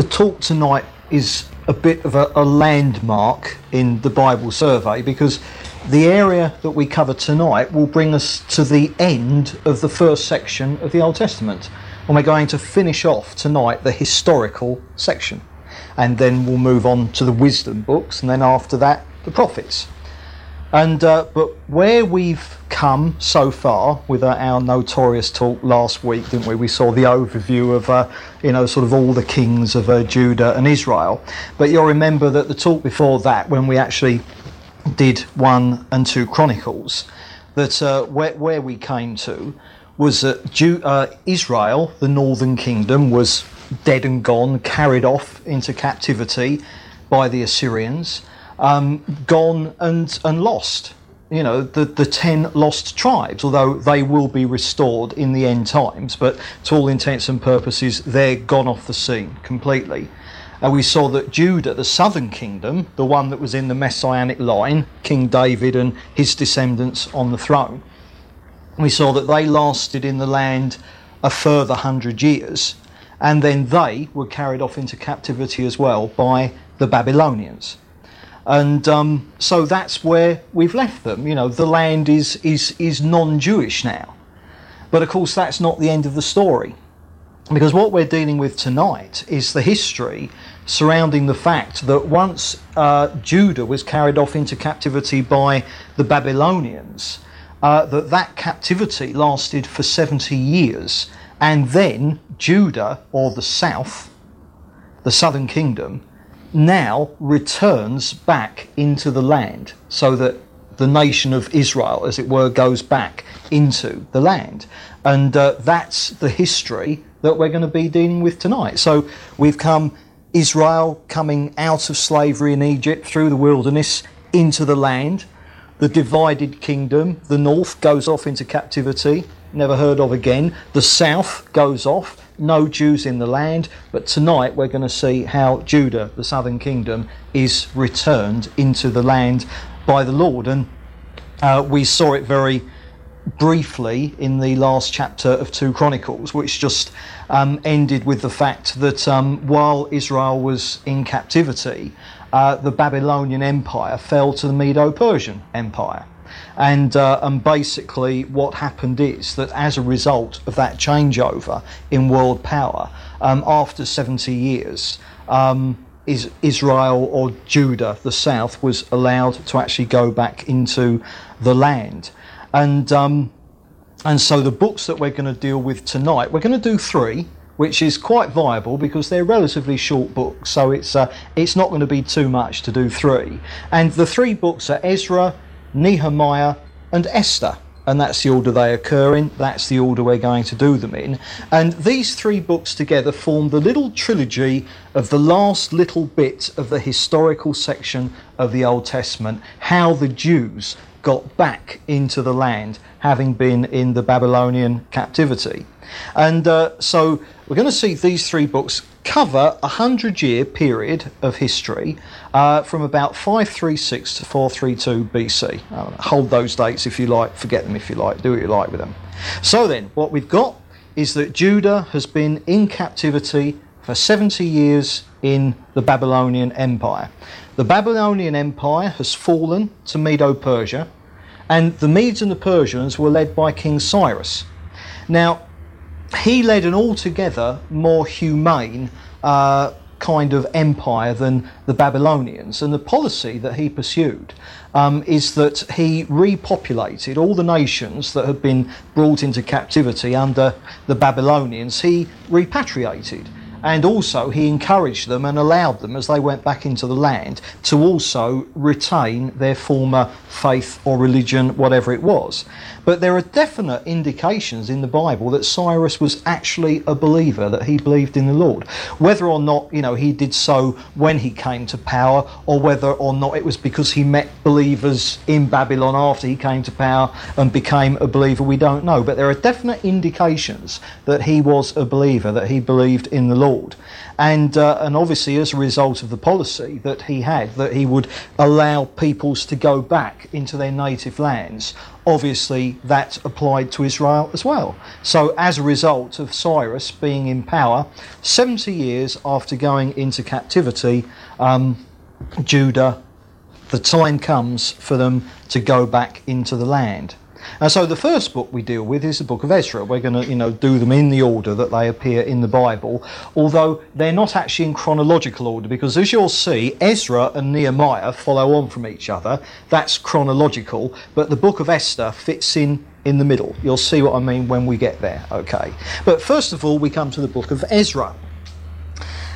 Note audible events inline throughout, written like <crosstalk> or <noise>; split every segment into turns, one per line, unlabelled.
The talk tonight is a bit of a, a, landmark in the Bible survey because the area that we cover tonight will bring us to the end of the first section of the Old Testament. And we're going to finish off tonight the historical section. And then we'll move on to the wisdom books, and then after that, the prophets. And uh, but where we've come so far with uh, our notorious talk last week, didn't we? We saw the overview of uh, you know sort of all the kings of uh, Judah and Israel. But you'll remember that the talk before that, when we actually did one and two Chronicles, that uh, where, where we came to was that Ju- uh, Israel, the northern kingdom, was dead and gone, carried off into captivity by the Assyrians um, gone and, and lost. You know, the, the 10 lost tribes, although they will be restored in the end times, but to all intents and purposes, they're gone off the scene completely. And we saw that Judah, the southern kingdom, the one that was in the messianic line, King David and his descendants on the throne, we saw that they lasted in the land a further hundred years, and then they were carried off into captivity as well by the Babylonians. And um, so that's where we've left them. You know, the land is, is, is non Jewish now. But of course, that's not the end of the story. Because what we're dealing with tonight is the history surrounding the fact that once uh, Judah was carried off into captivity by the Babylonians, uh, that that captivity lasted for 70 years. And then Judah, or the south, the southern kingdom, now returns back into the land so that the nation of Israel, as it were, goes back into the land. And uh, that's the history that we're going to be dealing with tonight. So we've come Israel coming out of slavery in Egypt through the wilderness into the land. The divided kingdom, the north goes off into captivity, never heard of again. The south goes off no Jews in the land, but tonight we're going to see how Judah, the southern kingdom, is returned into the land by the Lord. And uh, we saw it very briefly in the last chapter of 2 Chronicles, which just um, ended with the fact that um, while Israel was in captivity, uh, the Babylonian Empire fell to the Medo Persian Empire. And, uh, and basically, what happened is that as a result of that changeover in world power, um, after 70 years, um, is Israel or Judah, the south, was allowed to actually go back into the land. And, um, and so the books that we're going to deal with tonight, we're going to do three which is quite viable because they're relatively short books, so it's uh, it's not going to be too much to do three. And the three books are Ezra, Nehemiah, and Esther. And that's the order they occur in. That's the order we're going to do them in. And these three books together form the little trilogy of the last little bit of the historical section of the Old Testament how the Jews got back into the land, having been in the Babylonian captivity. And uh, so we're going to see these three books cover a hundred year period of history uh, from about 536 to 432 BC. Uh, hold those dates if you like, forget them if you like, do what you like with them. So then, what we've got is that Judah has been in captivity for 70 years in the Babylonian Empire. The Babylonian Empire has fallen to Medo Persia, and the Medes and the Persians were led by King Cyrus. Now, he led an altogether more humane uh, kind of empire than the Babylonians. And the policy that he pursued um, is that he repopulated all the nations that had been brought into captivity under the Babylonians, he repatriated. And also, he encouraged them and allowed them, as they went back into the land, to also retain their former faith or religion, whatever it was. But there are definite indications in the Bible that Cyrus was actually a believer, that he believed in the Lord. Whether or not, you know, he did so when he came to power, or whether or not it was because he met believers in Babylon after he came to power and became a believer, we don't know. But there are definite indications that he was a believer, that he believed in the Lord. And, uh, and obviously, as a result of the policy that he had, that he would allow peoples to go back into their native lands, obviously that applied to Israel as well. So, as a result of Cyrus being in power, 70 years after going into captivity, um, Judah, the time comes for them to go back into the land. And so the first book we deal with is the book of Ezra. We're going to, you know, do them in the order that they appear in the Bible, although they're not actually in chronological order because as you'll see, Ezra and Nehemiah follow on from each other. That's chronological, but the book of Esther fits in in the middle. You'll see what I mean when we get there, okay? But first of all, we come to the book of Ezra.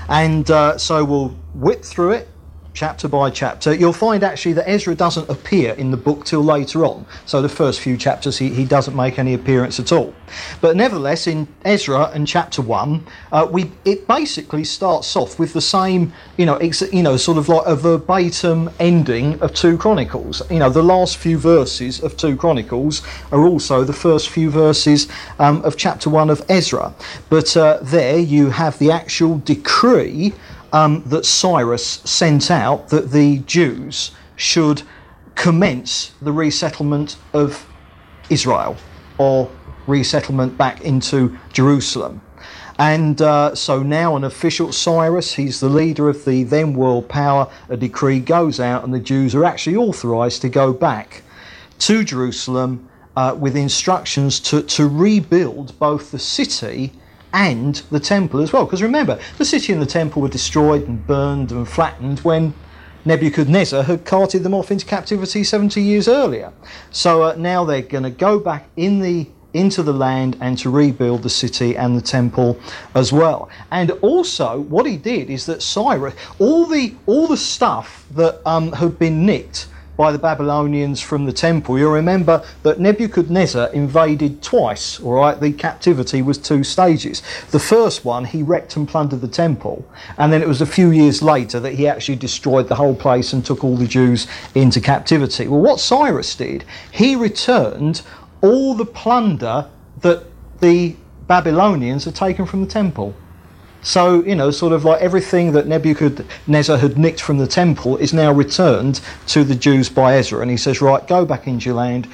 And uh, so we'll whip through it chapter by chapter, you'll find actually that Ezra doesn't appear in the book till later on. So the first few chapters, he, he doesn't make any appearance at all. But nevertheless, in Ezra and chapter one, uh, we it basically starts off with the same, you know, ex, you know, sort of like a verbatim ending of two Chronicles. You know, the last few verses of two Chronicles are also the first few verses um, of chapter one of Ezra. But uh, there you have the actual decree um, that Cyrus sent out that the Jews should commence the resettlement of Israel or resettlement back into Jerusalem. And uh, so now an official Cyrus, he's the leader of the then world power, a decree goes out and the Jews are actually authorized to go back to Jerusalem uh, with instructions to, to rebuild both the city and the temple as well. Because remember, the city and the temple were destroyed and burned and flattened when Nebuchadnezzar had carted them off into captivity 70 years earlier. So uh, now they're going to go back in the into the land and to rebuild the city and the temple as well. And also, what he did is that Cyrus, all the all the stuff that um, had been nicked by the Babylonians from the temple. You'll remember that Nebuchadnezzar invaded twice, all right? The captivity was two stages. The first one, he wrecked and plundered the temple, and then it was a few years later that he actually destroyed the whole place and took all the Jews into captivity. Well, what Cyrus did, he returned all the plunder that the Babylonians had taken from the temple. So, you know, sort of like everything that Nebuchadnezzar had nicked from the temple is now returned to the Jews by Ezra. And he says, right, go back into your land,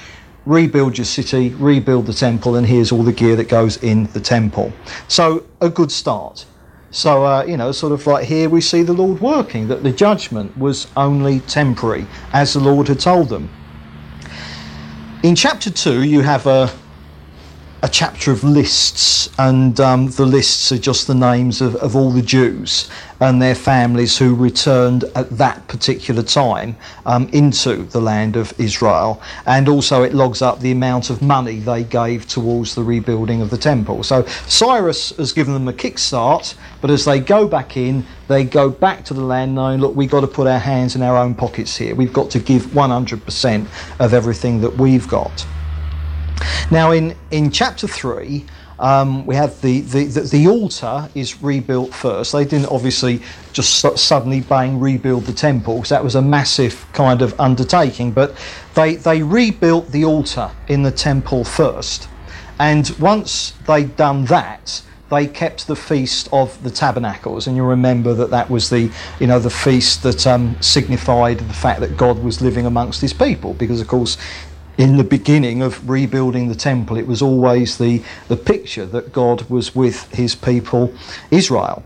rebuild your city, rebuild the temple, and here's all the gear that goes in the temple. So, a good start. So, uh, you know, sort of like here we see the Lord working, that the judgment was only temporary, as the Lord had told them. In chapter 2, you have a, a chapter of lists, and um, the lists are just the names of, of all the Jews and their families who returned at that particular time um, into the land of Israel. And also, it logs up the amount of money they gave towards the rebuilding of the temple. So, Cyrus has given them a kickstart, but as they go back in, they go back to the land knowing, look, we've got to put our hands in our own pockets here. We've got to give 100% of everything that we've got. Now, in, in chapter 3, um, we have the, the, the, the, altar is rebuilt first. They didn't obviously just suddenly bang rebuild the temple because that was a massive kind of undertaking, but they, they rebuilt the altar in the temple first. And once they'd done that, they kept the feast of the tabernacles, and you remember that that was the you know the feast that um, signified the fact that God was living amongst His people, because of course in the beginning of rebuilding the temple, it was always the, the picture that God was with his people, Israel.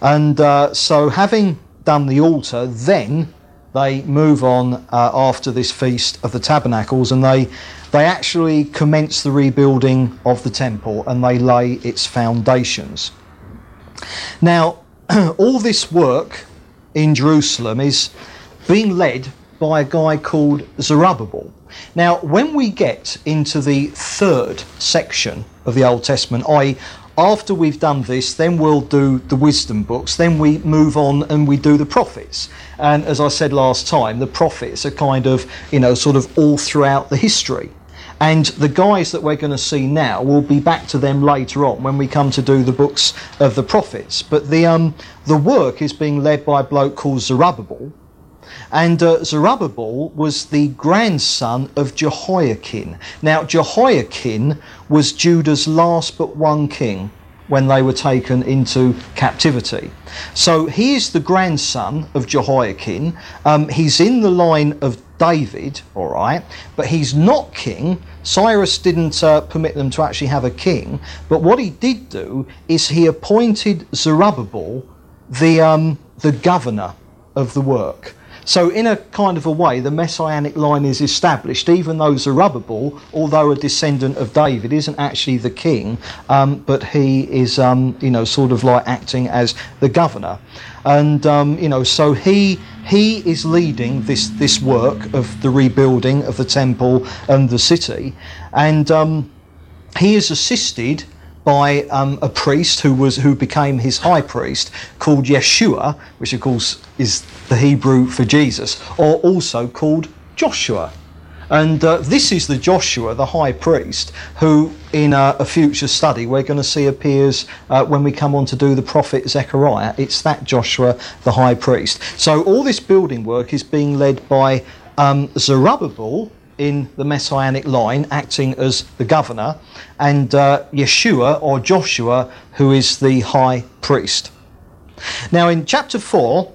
And uh, so, having done the altar, then they move on uh, after this feast of the tabernacles and they, they actually commence the rebuilding of the temple and they lay its foundations. Now, <clears throat> all this work in Jerusalem is being led by a guy called Zerubbabel. Now, when we get into the third section of the Old Testament, i.e., after we've done this, then we'll do the wisdom books, then we move on and we do the prophets. And as I said last time, the prophets are kind of, you know, sort of all throughout the history. And the guys that we're going to see now, we'll be back to them later on when we come to do the books of the prophets. But the, um, the work is being led by a bloke called Zerubbabel, and uh, Zerubbabel was the grandson of Jehoiakim. Now, Jehoiakim was Judah's last but one king. when they were taken into captivity. So he is the grandson of Jehoiakim. Um, he's in the line of David, all right, but he's not king. Cyrus didn't uh, permit them to actually have a king, but what he did do is he appointed Zerubbabel the um, the governor of the work. So, in a kind of a way, the messianic line is established, even though Zerubbabel, although a descendant of David, isn't actually the king, um, but he is, um, you know, sort of like acting as the governor. And, um, you know, so he, he is leading this, this work of the rebuilding of the temple and the city. And um, he is assisted by um, a priest who was who became his high priest called Yeshua, which of course is the Hebrew for Jesus, or also called Joshua. And uh, this is the Joshua, the high priest, who in a, a future study we're going to see appears uh, when we come on to do the prophet Zechariah. It's that Joshua, the high priest. So all this building work is being led by um, Zerubbabel, in the messianic line, acting as the governor, and uh, Yeshua or Joshua, who is the high priest. Now, in chapter 4,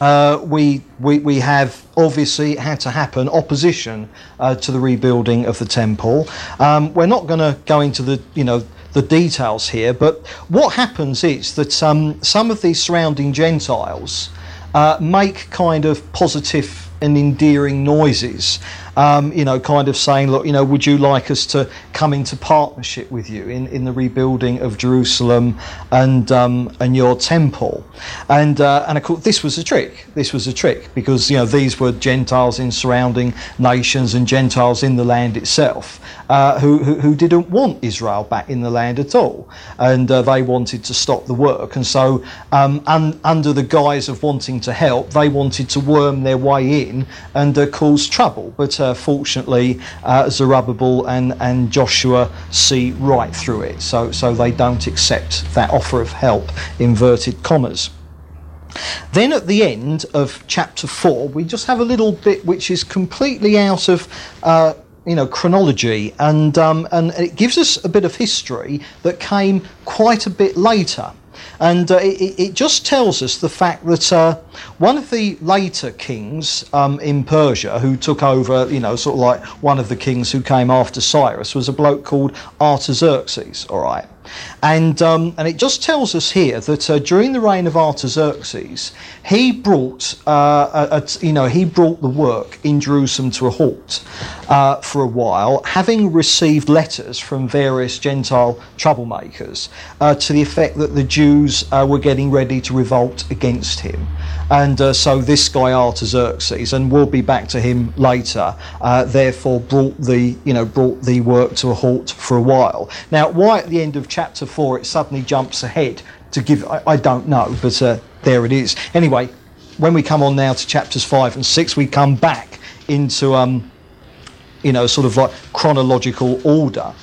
uh, we, we, we have obviously had to happen opposition uh, to the rebuilding of the temple. Um, we're not going to go into the you know the details here, but what happens is that um, some of these surrounding Gentiles uh, make kind of positive and endearing noises um, you know, kind of saying, look, you know, would you like us to come into partnership with you in, in the rebuilding of Jerusalem and um, and your temple? And uh, and of course, this was a trick. This was a trick because you know these were Gentiles in surrounding nations and Gentiles in the land itself uh, who, who, who didn't want Israel back in the land at all, and uh, they wanted to stop the work. And so, um, un, under the guise of wanting to help, they wanted to worm their way in and uh, cause trouble. But uh, fortunately, uh, Zerubbabel and, and Joshua see right through it. So, so they don't accept that offer of help, inverted commas. Then at the end of chapter 4, we just have a little bit which is completely out of. Uh, you know chronology and um, and it gives us a bit of history that came quite a bit later and uh, it, it, just tells us the fact that uh, one of the later kings um, in Persia, who took over, you know, sort of like one of the kings who came after Cyrus, was a bloke called Artaxerxes, all right. And, um, and it just tells us here that uh, during the reign of Artaxerxes, he brought, uh, a, a, you know, he brought the work in Jerusalem to a halt uh, for a while, having received letters from various Gentile troublemakers uh, to the effect that the Jews uh, were getting ready to revolt against him. And uh, so this guy Artaxerxes, and we'll be back to him later, therefore brought the, you know, brought the work to a halt for a while. Now, why at the end of chapter 4 it suddenly jumps ahead to give, I, I don't know, but uh, there it is. Anyway, when we come on now to chapters 5 and 6, we come back into, um, you know, sort of like chronological order.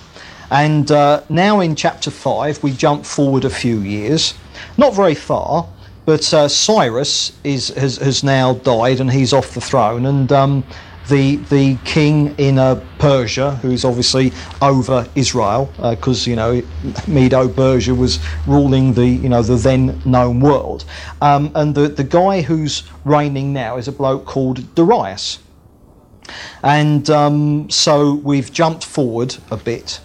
And uh, now in chapter 5, we jump forward a few years, not very far, but uh, Cyrus is, has, has now died and he's off the throne. And um, the the king in uh, Persia, who's obviously over Israel, because uh, you know Medo Persia was ruling the you know the then known world, um, and the the guy who's reigning now is a bloke called Darius, and um, so we've jumped forward a bit.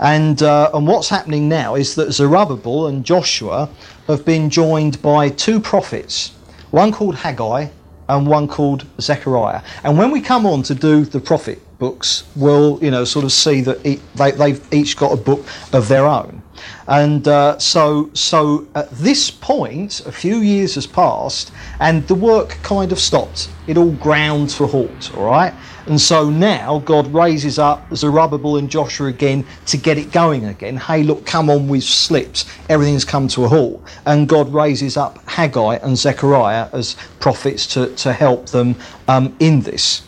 And, uh, and what's happening now is that Zerubbabel and Joshua have been joined by two prophets, one called Haggai and one called Zechariah. And when we come on to do the prophet books, we'll you know sort of see that it, they, they've each got a book of their own. And uh, so, so at this point, a few years has passed, and the work kind of stopped. It all ground a halt, all right? And so now God raises up Zerubbabel and Joshua again to get it going again. Hey, look, come on, we've slipped. Everything's come to a halt. And God raises up Haggai and Zechariah as prophets to, to help them um, in this.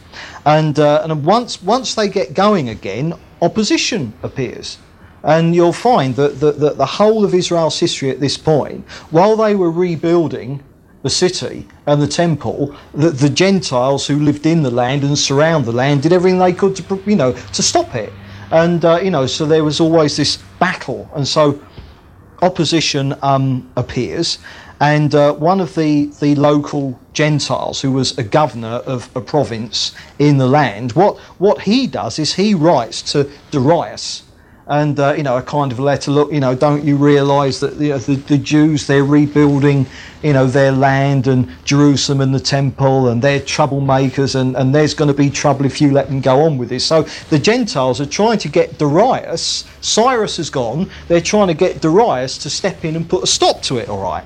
And, uh, and once, once they get going again, opposition appears. And you'll find that, that, that the whole of Israel's history at this point, while they were rebuilding the city and the temple, the, the Gentiles who lived in the land and surround the land did everything they could to, you know, to stop it. And, uh, you know, so there was always this battle. And so opposition um, appears, and uh, one of the, the local Gentiles, who was a governor of a province in the land, what, what he does is he writes to Darius, and uh, you know a kind of letter look you know don't you realize that you know, the, the Jews they're rebuilding you know their land and Jerusalem and the temple and they're troublemakers and, and there's going to be trouble if you let them go on with this. So the Gentiles are trying to get Darius Cyrus has gone they're trying to get Darius to step in and put a stop to it all right?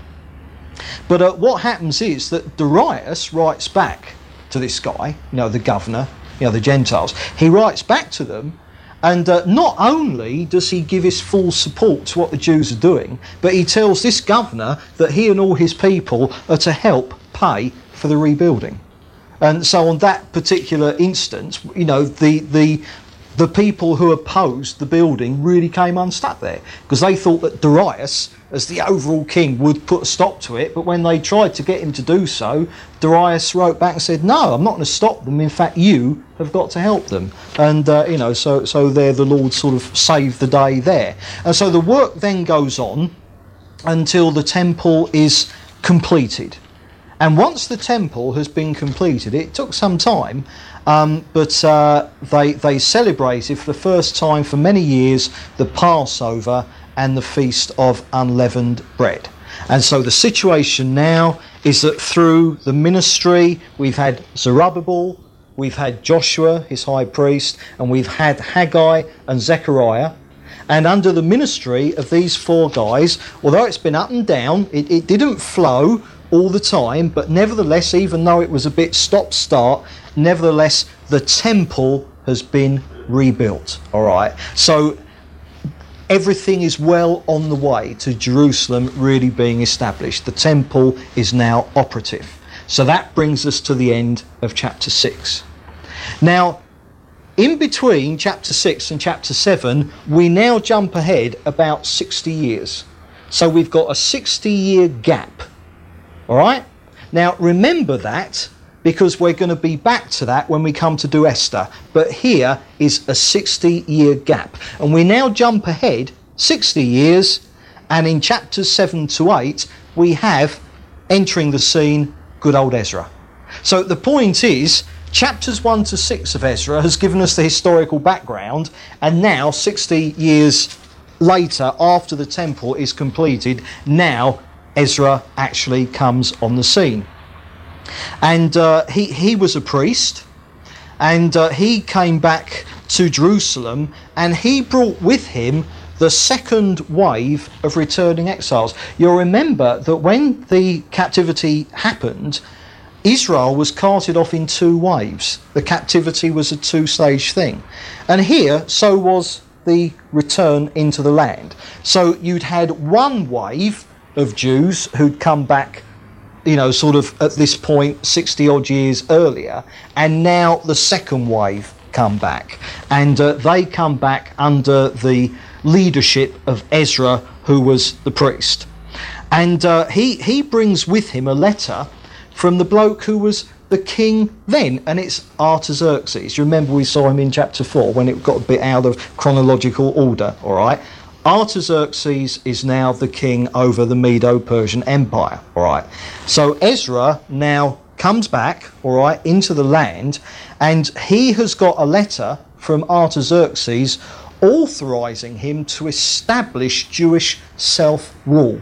But uh, what happens is that Darius writes back to this guy you know the governor you know the Gentiles. He writes back to them and uh, not only does he give his full support to what the Jews are doing, but he tells this governor that he and all his people are to help pay for the rebuilding. And so, on that particular instance, you know, the, the the people who opposed the building really came unstuck there because they thought that Darius, as the overall king, would put a stop to it. But when they tried to get him to do so, Darius wrote back and said, "No, I'm not going to stop them. In fact, you have got to help them." And uh, you know, so so there, the Lord sort of saved the day there. And so the work then goes on until the temple is completed. And once the temple has been completed, it took some time, um, but uh, they, they celebrated for the first time for many years the Passover and the Feast of Unleavened Bread. And so the situation now is that through the ministry, we've had Zerubbabel, we've had Joshua, his high priest, and we've had Haggai and Zechariah. And under the ministry of these four guys, although it's been up and down, it, it didn't flow all the time, but nevertheless, even though it was a bit stop start, nevertheless, the temple has been rebuilt. All right. So everything is well on the way to Jerusalem really being established. The temple is now operative. So that brings us to the end of chapter 6. Now, in between chapter 6 and chapter 7, we now jump ahead about 60 years. So we've got a 60 year gap all right? Now, remember that because we're going to be back to that when we come to do Esther. But here is a 60 year gap. And we now jump ahead 60 years, and in chapters 7 to 8, we have entering the scene good old Ezra. So the point is, chapters 1 to 6 of Ezra has given us the historical background, and now, 60 years later, after the temple is completed, now Ezra actually comes on the scene. And uh, he, he was a priest, and uh, he came back to Jerusalem, and he brought with him the second wave of returning exiles. You'll remember that when the captivity happened, Israel was carted off in two waves. The captivity was a two stage thing. And here, so was the return into the land. So you'd had one wave of Jews who'd come back, you know, sort of at this point 60 odd years earlier, and now the second wave come back. And uh, they come back under the leadership of Ezra, who was the priest. And uh, he, he brings with him a letter from the bloke who was the king then, and it's Artaxerxes. You remember we saw him in chapter 4 when it got a bit out of chronological order, all right? Artaxerxes is now the king over the Medo Persian Empire. All right. So Ezra now comes back, all right, into the land, and he has got a letter from Artaxerxes authorizing him to establish Jewish self rule.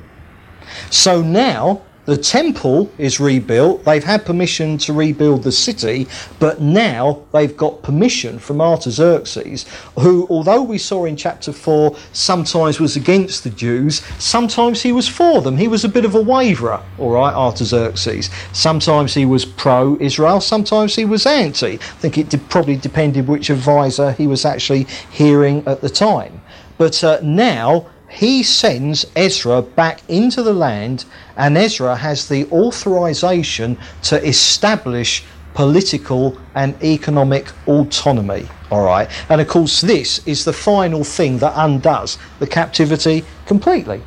So now the temple is rebuilt. They've had permission to rebuild the city, but now they've got permission from Artaxerxes, who, although we saw in chapter 4, sometimes was against the Jews, sometimes he was for them. He was a bit of a waverer, all right, Artaxerxes. Sometimes he was pro Israel, sometimes he was anti. I think it probably depended which advisor he was actually hearing at the time. But uh, now, he sends Ezra back into the land, and Ezra has the authorization to establish political and economic autonomy. All right, and of course, this is the final thing that undoes the captivity completely.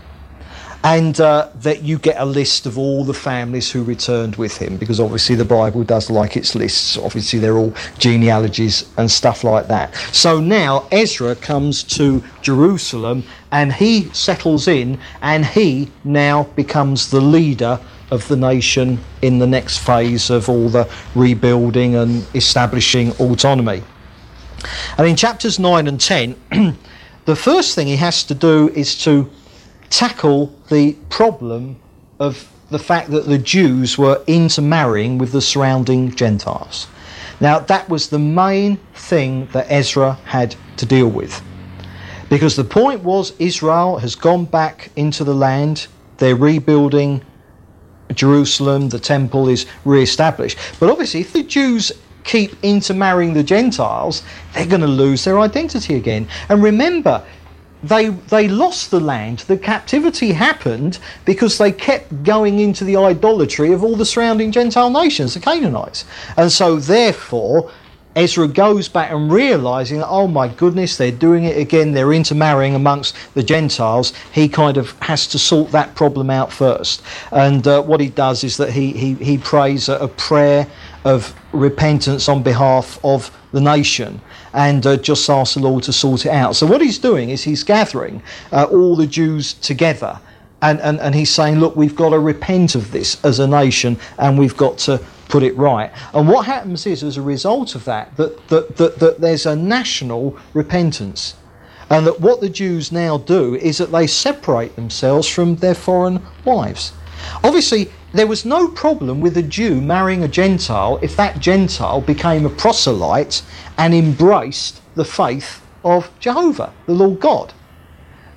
And uh, that you get a list of all the families who returned with him, because obviously the Bible does like its lists. Obviously, they're all genealogies and stuff like that. So now Ezra comes to Jerusalem and he settles in, and he now becomes the leader of the nation in the next phase of all the rebuilding and establishing autonomy. And in chapters 9 and 10, <clears throat> the first thing he has to do is to tackle the problem of the fact that the Jews were intermarrying with the surrounding Gentiles. Now, that was the main thing that Ezra had to deal with. Because the point was, Israel has gone back into the land, they're rebuilding Jerusalem, the temple is re established. But obviously, if the Jews keep intermarrying the Gentiles, they're going to lose their identity again. And remember, they they lost the land. The captivity happened because they kept going into the idolatry of all the surrounding Gentile nations, the Canaanites. And so therefore Ezra goes back and realizing oh my goodness, they're doing it again, they're intermarrying amongst the Gentiles. He kind of has to sort that problem out first. And uh, what he does is that he, he, he prays a prayer of repentance on behalf of the nation and uh, just asks the Lord to sort it out. So, what he's doing is he's gathering uh, all the Jews together and, and, and he's saying, look, we've got to repent of this as a nation and we've got to put it right. And what happens is, as a result of that, that, that, that, that there's a national repentance. And that what the Jews now do is that they separate themselves from their foreign wives. Obviously, there was no problem with a Jew marrying a Gentile if that Gentile became a proselyte and embraced the faith of Jehovah, the Lord God.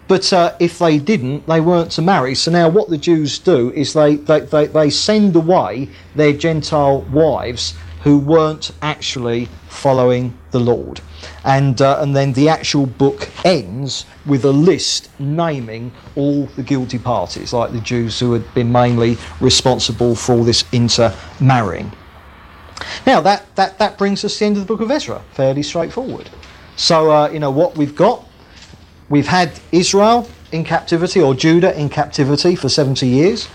But uh, if they didn't, they weren't to marry. So now what the Jews do is they, they, they, they send away their Gentile wives who weren't actually following the Lord. And, uh, and then the actual book ends with a list naming all the guilty parties, like the Jews who had been mainly responsible for all this intermarrying. Now, that, that, that brings us to the end of the book of Ezra, fairly straightforward. So, uh, you know, what we've got We've had Israel in captivity or Judah in captivity for 70 years.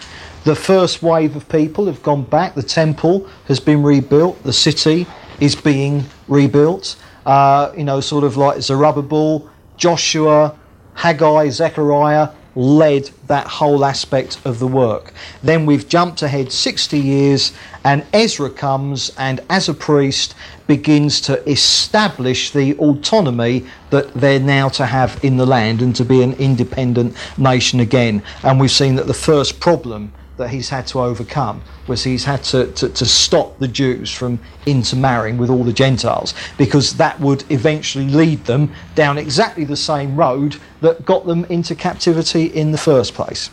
The first wave of people have gone back. The temple has been rebuilt. The city is being rebuilt. Uh, you know, sort of like Zerubbabel, Joshua, Haggai, Zechariah led that whole aspect of the work. Then we've jumped ahead 60 years, and Ezra comes and, as a priest, begins to establish the autonomy that they're now to have in the land and to be an independent nation again. And we've seen that the first problem that he's had to overcome was he's had to, to, to, stop the Jews from intermarrying with all the Gentiles because that would eventually lead them down exactly the same road that got them into captivity in the first place.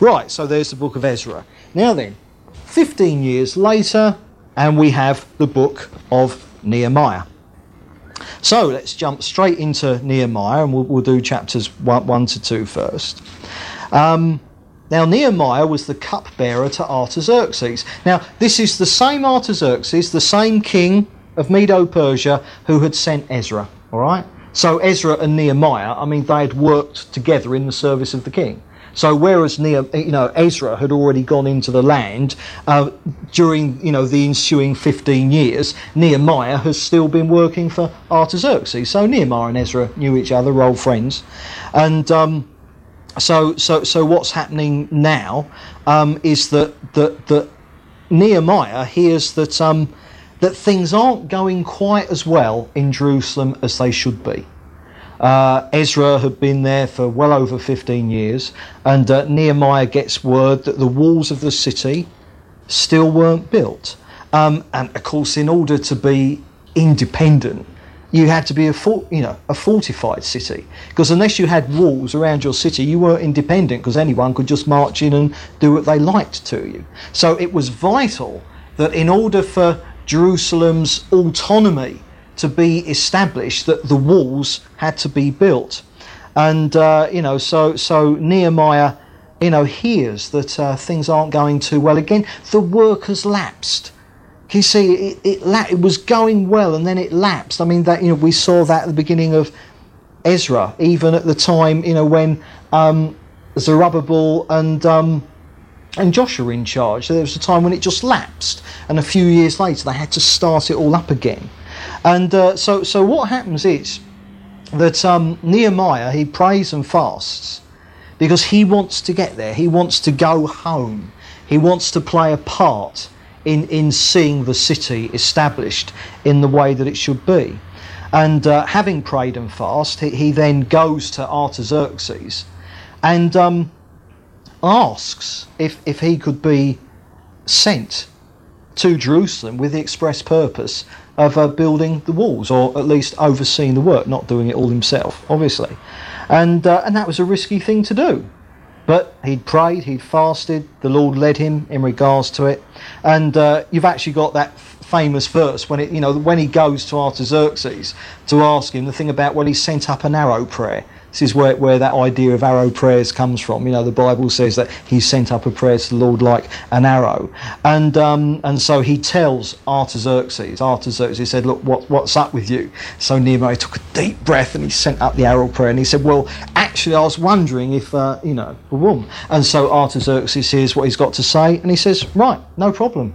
Right, so there's the book of Ezra. Now then, 15 years later, and we have the book of Nehemiah. So let's jump straight into Nehemiah and we'll, we'll do chapters 1, 1 to 2 first. Um, now, Nehemiah was the cupbearer to Artaxerxes. Now, this is the same Artaxerxes, the same king of Medo Persia who had sent Ezra. All right? So, Ezra and Nehemiah, I mean, they had worked together in the service of the king. So whereas you know Ezra had already gone into the land uh, during you know the ensuing 15 years, Nehemiah has still been working for Artaxerxes. So Nehemiah and Ezra knew each other, old friends, and. Um, so, so, so what's happening now um, is that, that, that Nehemiah hears that, um, that things aren't going quite as well in Jerusalem as they should be. Uh, Ezra had been there for well over 15 years, and uh, Nehemiah gets word that the walls of the city still weren't built. Um, and of course, in order to be independent, you had to be a for, you know a fortified city. Because unless you had walls around your city you weren't independent because anyone could just march in and do what they liked to you. So it was vital that in order for Jerusalem's autonomy to be established that the walls had to be built. And uh, you know so so Nehemiah you know hears that uh, things aren't going too well again. The work has lapsed can you see it, it, it was going well and then it lapsed? I mean, that you know, we saw that at the beginning of Ezra, even at the time, you know, when um, Zerubbabel and um, and Joshua in charge. There was a time when it just lapsed, and a few years later they had to start it all up again. And uh, so, so what happens is that um, Nehemiah he prays and fasts because he wants to get there. He wants to go home. He wants to play a part in in seeing the city established in the way that it should be. And uh, having prayed and fast, he, he, then goes to Artaxerxes and um, asks if, if he could be sent to Jerusalem with the express purpose of uh, building the walls, or at least overseeing the work, not doing it all himself, obviously. And, uh, and that was a risky thing to do. But he'd prayed, he'd fasted, the Lord led him in regards to it. And uh, you've actually got that famous verse when it, you know, when he goes to Artaxerxes to ask him the thing about well, he sent up an arrow prayer. This is where, where that idea of arrow prayers comes from. You know, the Bible says that he sent up a prayer to the Lord like an arrow. And um, and so he tells Artaxerxes, Artaxerxes said, Look, what, what's up with you? So Nehemiah took a deep breath and he sent up the arrow prayer and he said, Well, actually, I was wondering if, uh, you know, boom. And so Artaxerxes hears what he's got to say and he says, Right, no problem.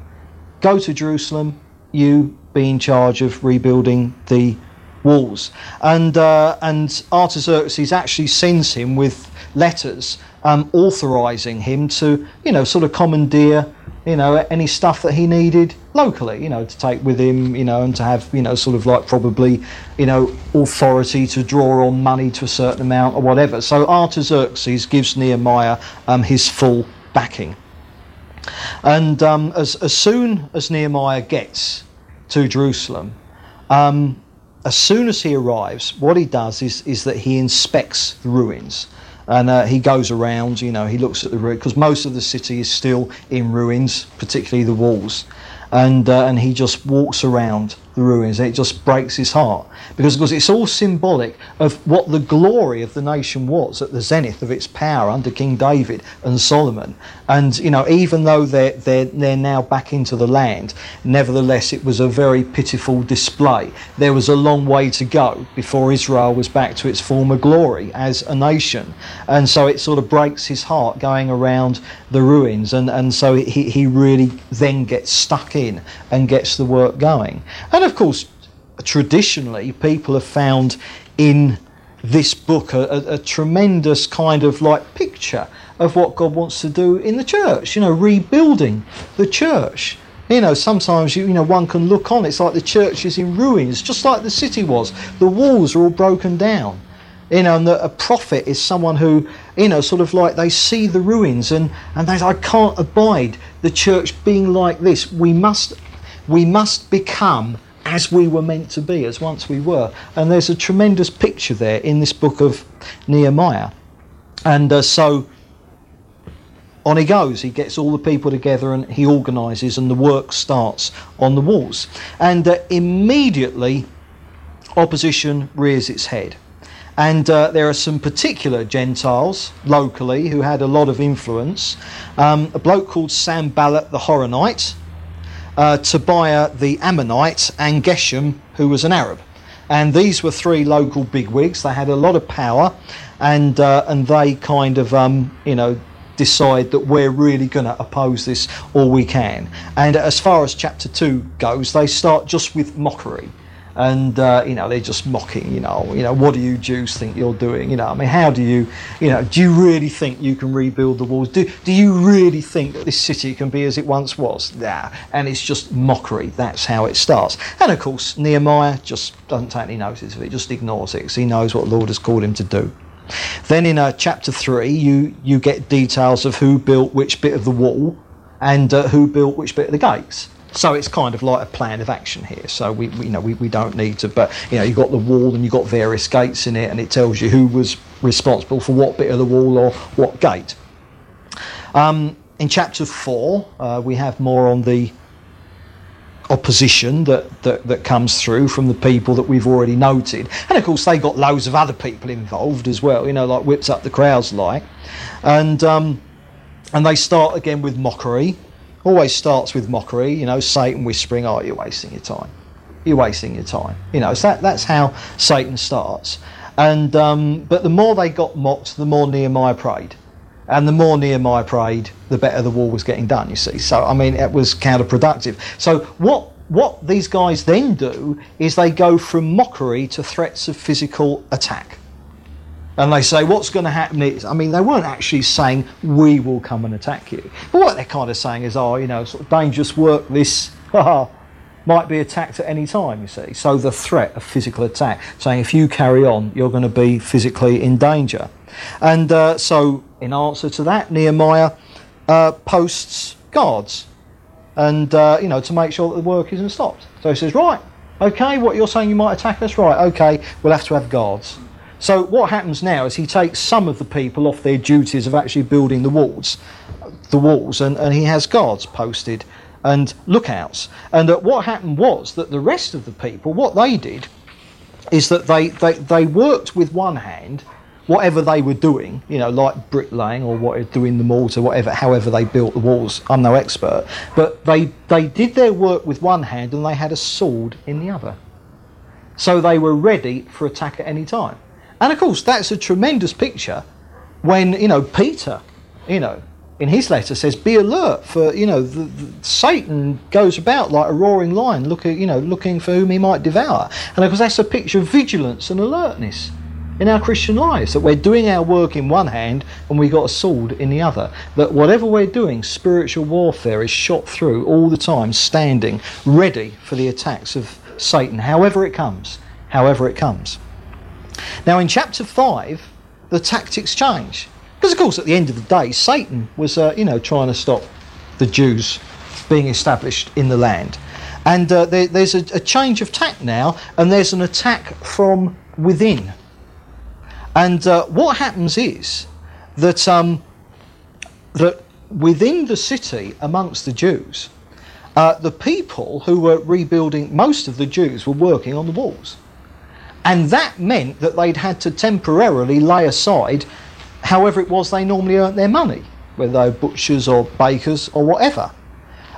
Go to Jerusalem, you be in charge of rebuilding the walls. And, uh, and Artaxerxes actually sends him with letters um, authorizing him to, you know, sort of commandeer, you know, any stuff that he needed locally, you know, to take with him, you know, and to have, you know, sort of like probably, you know, authority to draw on money to a certain amount or whatever. So Artaxerxes gives Nehemiah um, his full backing. And um, as, as soon as Nehemiah gets to Jerusalem, um, as soon as he arrives, what he does is, is that he inspects the ruins. And uh, he goes around, you know, he looks at the ruins, because most of the city is still in ruins, particularly the walls. And, uh, and he just walks around the ruins. It just breaks his heart because, because it's all symbolic of what the glory of the nation was at the zenith of its power under King David and Solomon. And you know, even though they're they're they're now back into the land, nevertheless, it was a very pitiful display. There was a long way to go before Israel was back to its former glory as a nation, and so it sort of breaks his heart going around the ruins, and and so he he really then gets stuck in and gets the work going. And and of course, traditionally, people have found in this book a, a, a, tremendous kind of like picture of what God wants to do in the church, you know, rebuilding the church. You know, sometimes you, you know one can look on. It's like the church is in ruins, just like the city was. The walls are all broken down. You know, and a prophet is someone who, you know, sort of like they see the ruins and and they I can't abide the church being like this. We must, we must become as we were meant to be, as once we were. And there's a tremendous picture there in this book of Nehemiah. And uh, so on he goes. He gets all the people together and he organises, and the work starts on the walls. And uh, immediately, opposition rears its head. And uh, there are some particular Gentiles locally who had a lot of influence. Um, a bloke called Sanballat the Horonite, uh, Tobiah the Ammonite, and Geshem, who was an Arab. And these were three local bigwigs. They had a lot of power, and uh, and they kind of um, you know decide that we're really going to oppose this all we can. And as far as chapter two goes, they start just with mockery and uh, you know they're just mocking. You know, you know what do you Jews think you're doing? You know, I mean, how do you, you know, do you really think you can rebuild the walls? Do do you really think that this city can be as it once was? Nah, and it's just mockery. That's how it starts. And of course, Nehemiah just doesn't take any notice of it; just ignores it because he knows what the Lord has called him to do. Then in uh, chapter three, you you get details of who built which bit of the wall and uh, who built which bit of the gates. So it's kind of like a plan of action here. So we, we you know we, we don't need to, but you know you've got the wall and you've got various gates in it, and it tells you who was responsible for what bit of the wall or what gate. Um, in chapter four, uh, we have more on the opposition that, that, that comes through from the people that we've already noted. And of course, they got loads of other people involved as well, you know, like whips up the crowds like. And, um, and they start again with mockery always starts with mockery, you know, Satan whispering, oh, you're wasting your time. You're wasting your time. You know, so that, that's how Satan starts. And um, But the more they got mocked, the more Nehemiah prayed. And the more Nehemiah prayed, the better the wall was getting done, you see. So, I mean, it was counterproductive. So, what, what these guys then do is they go from mockery to threats of physical attack. And they say, what's going to happen is, I mean, they weren't actually saying, we will come and attack you. But what they're kind of saying is, oh, you know, sort of dangerous work, this <laughs> might be attacked at any time, you see. So the threat of physical attack, saying if you carry on, you're going to be physically in danger. And uh, so, in answer to that, Nehemiah uh, posts guards, and uh, you know, to make sure that the work isn't stopped. So he says, right, okay, what you're saying you might attack us, right? Okay, we'll have to have guards. So what happens now is he takes some of the people off their duties of actually building the walls, the walls, and, and he has guards posted and lookouts. And what happened was that the rest of the people, what they did is that they, they, they worked with one hand, whatever they were doing, you know, like bricklaying or what doing the mortar, whatever, however they built the walls. I'm no expert, but they they did their work with one hand and they had a sword in the other, so they were ready for attack at any time. And of course, that's a tremendous picture when, you know, Peter, you know, in his letter says, "Be alert for you know the, the, Satan goes about like a roaring lion, looking you know looking for whom he might devour." And of course, that's a picture of vigilance and alertness in our Christian lives that we're doing our work in one hand and we've got a sword in the other. That whatever we're doing, spiritual warfare is shot through all the time, standing ready for the attacks of Satan, however it comes, however it comes. Now, in chapter 5, the tactics change. Because, of course, at the end of the day, Satan was, uh, you know, trying to stop the Jews being established in the land. And uh, there, there's a, a change of tack now, and there's an attack from within. And uh, what happens is that, um, that within the city, amongst the Jews, uh, the people who were rebuilding, most of the Jews were working on the walls. And that meant that they'd had to temporarily lay aside however it was they normally earned their money, whether they were butchers or bakers or whatever.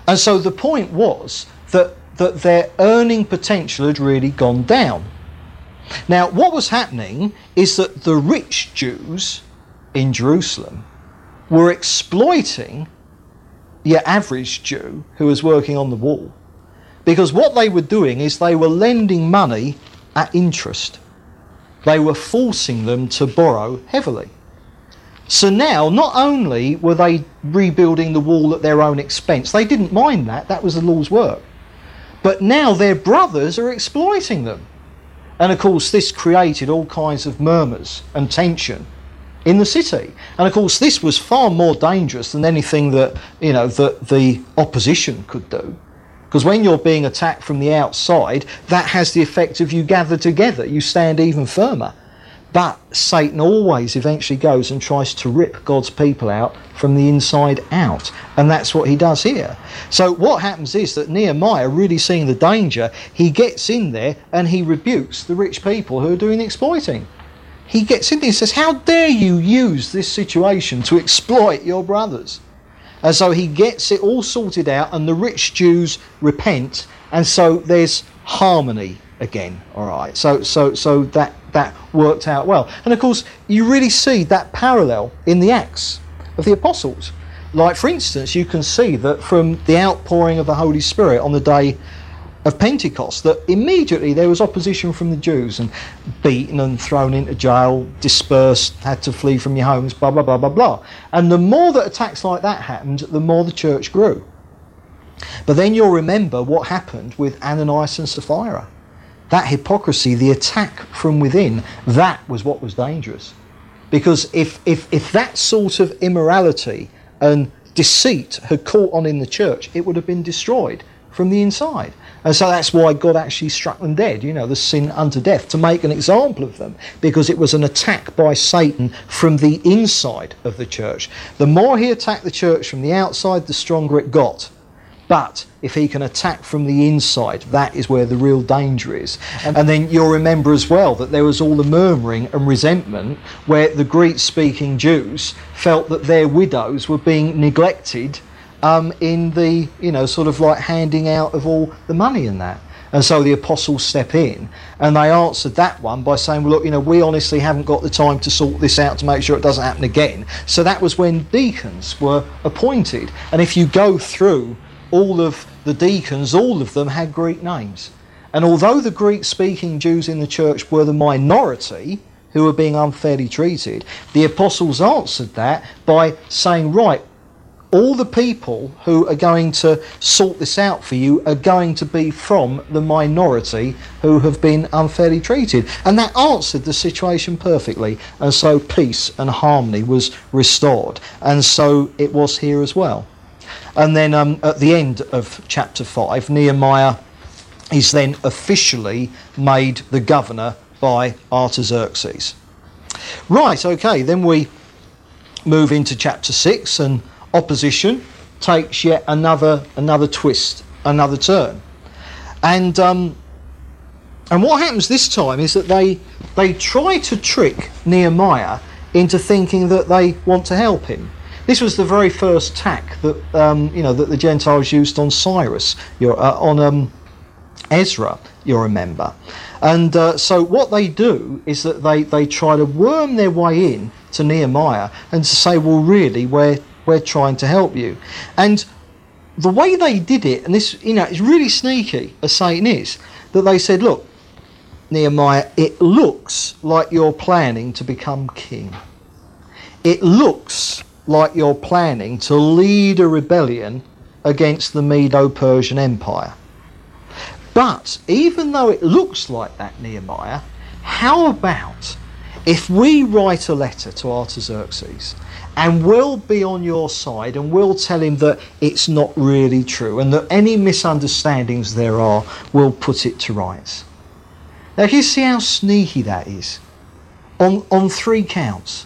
And so the point was that, that their earning potential had really gone down. Now, what was happening is that the rich Jews in Jerusalem were exploiting your average Jew who was working on the wall. Because what they were doing is they were lending money at interest. They were forcing them to borrow heavily. So now, not only were they rebuilding the wall at their own expense, they didn't mind that, that was the law's work. But now their brothers are exploiting them. And of course, this created all kinds of murmurs and tension in the city. And of course, this was far more dangerous than anything that, you know, that the opposition could do. Because when you're being attacked from the outside, that has the effect of you gather together, you stand even firmer. But Satan always eventually goes and tries to rip God's people out from the inside out. And that's what he does here. So what happens is that Nehemiah, really seeing the danger, he gets in there and he rebukes the rich people who are doing the exploiting. He gets in there and says, How dare you use this situation to exploit your brothers? And so he gets it all sorted out, and the rich Jews repent, and so there's harmony again. All right. So so so that that worked out well. And of course, you really see that parallel in the Acts of the Apostles. Like, for instance, you can see that from the outpouring of the Holy Spirit on the day of Pentecost that immediately there was opposition from the Jews and beaten and thrown into jail, dispersed, had to flee from your homes, blah, blah, blah, blah, blah. And the more that attacks like that happened, the more the church grew. But then you'll remember what happened with Ananias and Sapphira. That hypocrisy, the attack from within, that was what was dangerous. Because if, if, if that sort of immorality and deceit had caught on in the church, it would have been destroyed from the inside. And so that's why God actually struck them dead, you know, the sin unto death, to make an example of them, because it was an attack by Satan from the inside of the church. The more he attacked the church from the outside, the stronger it got. But if he can attack from the inside, that is where the real danger is. And then you'll remember as well that there was all the murmuring and resentment where the Greek speaking Jews felt that their widows were being neglected um, in the, you know, sort of like handing out of all the money and that. And so the apostles step in and they answered that one by saying, well, look, you know, we honestly haven't got the time to sort this out to make sure it doesn't happen again. So that was when deacons were appointed. And if you go through all of the deacons, all of them had Greek names. And although the Greek speaking Jews in the church were the minority, who were being unfairly treated, the apostles answered that by saying, Right, all the people who are going to sort this out for you are going to be from the minority who have been unfairly treated. And that answered the situation perfectly. And so peace and harmony was restored. And so it was here as well. And then um, at the end of chapter 5, Nehemiah is then officially made the governor by Artaxerxes. Right, okay, then we move into chapter 6 and opposition takes yet another another twist, another turn. And um, and what happens this time is that they they try to trick Nehemiah into thinking that they want to help him. This was the very first tack that um, you know that the Gentiles used on Cyrus, uh, on um, Ezra. You'll remember, and uh, so what they do is that they, they try to worm their way in to Nehemiah and to say, well, really, we're, we're trying to help you. And the way they did it, and this, you know, it's really sneaky, as Satan is, that they said, look, Nehemiah, it looks like you're planning to become king. It looks like you're planning to lead a rebellion against the Medo Persian Empire. But even though it looks like that, Nehemiah, how about if we write a letter to Artaxerxes and we'll be on your side and we'll tell him that it's not really true and that any misunderstandings there are, we'll put it to rights. Now, you see how sneaky that is, on, on three counts.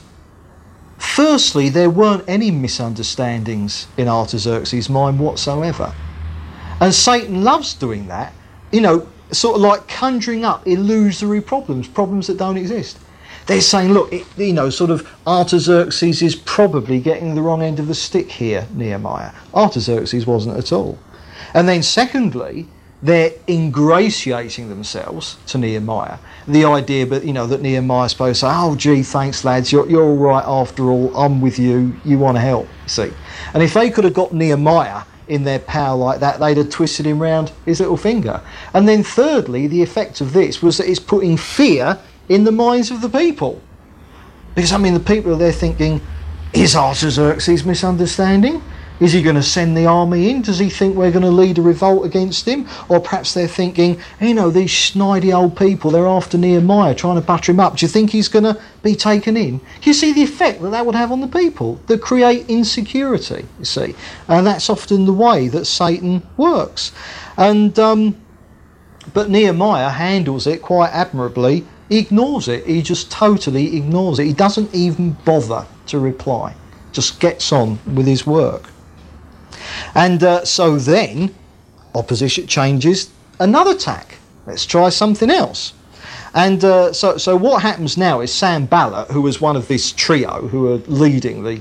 Firstly, there weren't any misunderstandings in Artaxerxes' mind whatsoever. And Satan loves doing that you know, sort of like conjuring up illusory problems, problems that don't exist. They're saying, look, it, you know, sort of Artaxerxes is probably getting the wrong end of the stick here, Nehemiah. Artaxerxes wasn't at all. And then, secondly, they're ingratiating themselves to Nehemiah. The idea, but you know, that Nehemiah's supposed to say, "Oh, gee, thanks, lads, you're, you're all right after all. I'm with you. You want to help." See, and if they could have got Nehemiah in their power like that, they'd have twisted him round his little finger. And then, thirdly, the effect of this was that it's putting fear in the minds of the people. Because, I mean, the people are there thinking, is Artaxerxes misunderstanding? Is he going to send the army in? Does he think we're going to lead a revolt against him? Or perhaps they're thinking, you know, these snidey old people, they're after Nehemiah, trying to butter him up. Do you think he's going to be taken in? You see the effect that that would have on the people, that create insecurity, you see. And that's often the way that Satan works. And, um, but Nehemiah handles it quite admirably. He ignores it. He just totally ignores it. He doesn't even bother to reply. Just gets on with his work. And uh, so then, opposition changes another tack. Let's try something else. And uh, so, so what happens now is Sanballat, who was one of this trio who are leading the,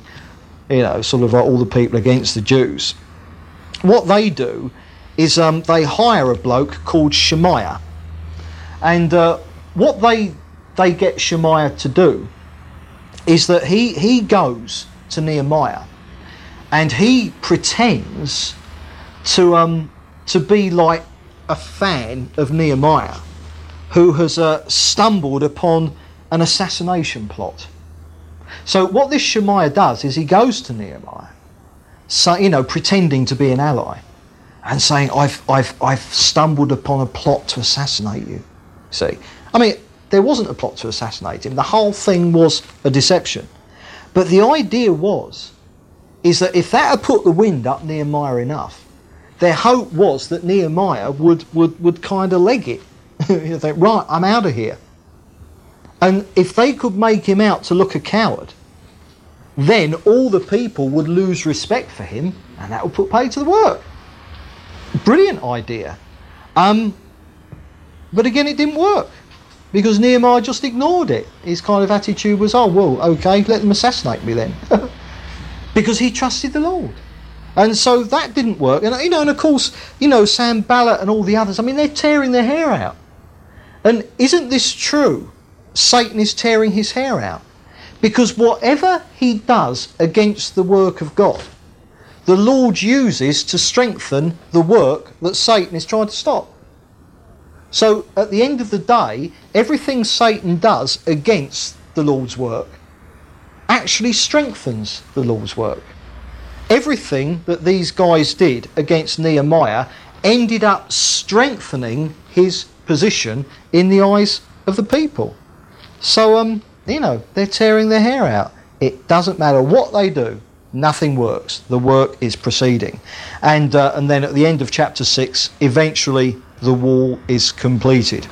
you know, sort of all the people against the Jews. What they do is um, they hire a bloke called Shemaiah, and uh, what they they get Shemaiah to do is that he he goes to Nehemiah and he pretends to um, to be like a fan of Nehemiah, who has uh, stumbled upon an assassination plot. So what this Shemaiah does is he goes to Nehemiah, so, you know, pretending to be an ally, and saying, "I've I've I've stumbled upon a plot to assassinate you." See, I mean, there wasn't a plot to assassinate him. The whole thing was a deception, but the idea was is that if that had put the wind up Nehemiah enough, their hope was that Nehemiah would, would, would kind of leg it. <laughs> think, right, I'm out of here. And if they could make him out to look a coward, then all the people would lose respect for him and that would put pay to the work. Brilliant idea. Um, but again, it didn't work because Nehemiah just ignored it. His kind of attitude was, oh, well, okay, let them assassinate me then. <laughs> because he trusted the Lord. And so that didn't work. And you know, and of course, you know, Sanballat and all the others, I mean, they're tearing their hair out. And isn't this true? Satan is tearing his hair out. Because whatever he does against the work of God, the Lord uses to strengthen the work that Satan is trying to stop. So at the end of the day, everything Satan does against the Lord's work actually strengthens the Lord's work. Everything that these guys did against Nehemiah ended up strengthening his position in the eyes of the people. So, um, you know, they're tearing their hair out. It doesn't matter what they do, nothing works. The work is proceeding. And, uh, and then at the end of chapter 6, eventually the wall is completed.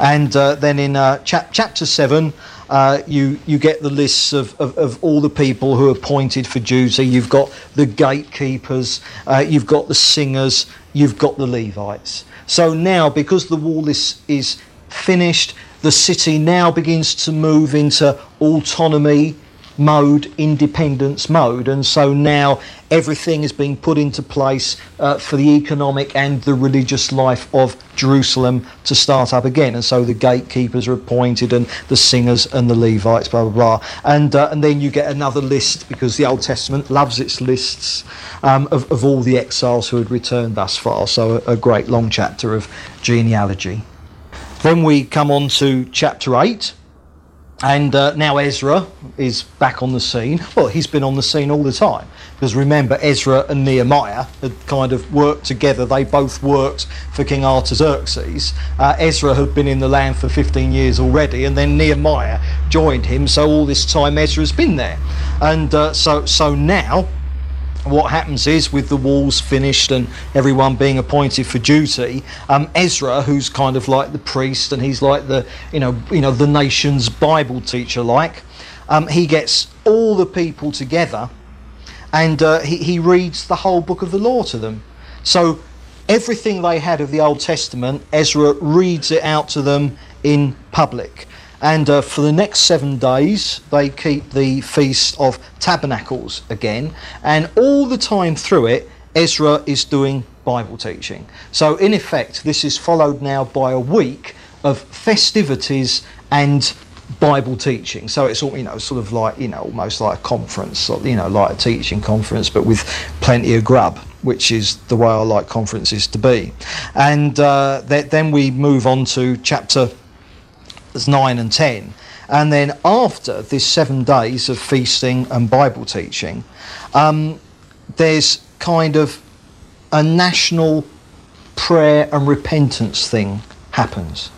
And uh, then in uh, cha- chapter 7, uh, you, you get the lists of, of, of, all the people who are appointed for duty. You've got the gatekeepers, uh, you've got the singers, you've got the Levites. So now, because the wall is, is finished, the city now begins to move into autonomy mode, independence mode, and so now everything is being put into place uh, for the economic and the religious life of Jerusalem to start up again. And so the gatekeepers are appointed, and the singers and the Levites, blah blah blah. And uh, and then you get another list because the Old Testament loves its lists um, of, of all the exiles who had returned thus far. So a, a great long chapter of genealogy. Then we come on to chapter eight and uh, now Ezra is back on the scene. <laughs> Well, he's been on the scene all the time. Because remember, Ezra and Nehemiah had kind of worked together. They both worked for King Artaxerxes. Uh, Ezra had been in the land for 15 years already, and then Nehemiah joined him. So all this time, Ezra's been there. And uh, so, so now what happens is with the walls finished and everyone being appointed for duty, um, Ezra, who's kind of like the priest and he's like the you know you know the nation's Bible teacher, like um, he gets all the people together and uh, he, he reads the whole book of the law to them. So everything they had of the Old Testament, Ezra reads it out to them in public. And uh, for the next seven days, they keep the Feast of Tabernacles again. And all the time through it, Ezra is doing Bible teaching. So, in effect, this is followed now by a week of festivities and Bible teaching. So it's all you know, sort of like you know, almost like a conference, you know, like a teaching conference, but with plenty of grub, which is the way I like conferences to be. And uh, th- then we move on to chapter 9 and 10. And then after this seven days of feasting and Bible teaching, um, there's kind of a national prayer and repentance thing happens.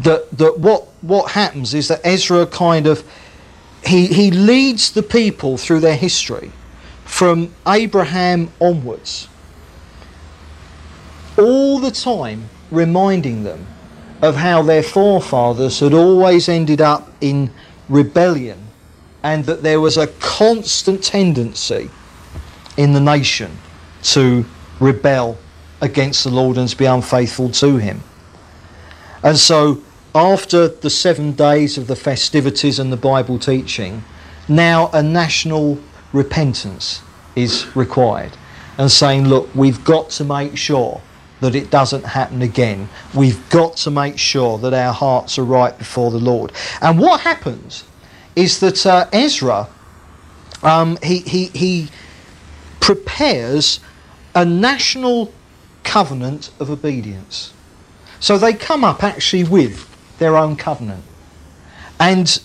That, that what, what happens is that Ezra kind of he, he leads the people through their history from Abraham onwards, all the time reminding them of how their forefathers had always ended up in rebellion and that there was a constant tendency in the nation to rebel against the Lord and to be unfaithful to Him. And so, after the seven days of the festivities and the Bible teaching, now a national repentance is required. And saying, look, we've got to make sure that it doesn't happen again. We've got to make sure that our hearts are right before the Lord. And what happens is that uh, Ezra, um, he, he, he prepares a national covenant of obedience. So they come up actually with their own covenant. And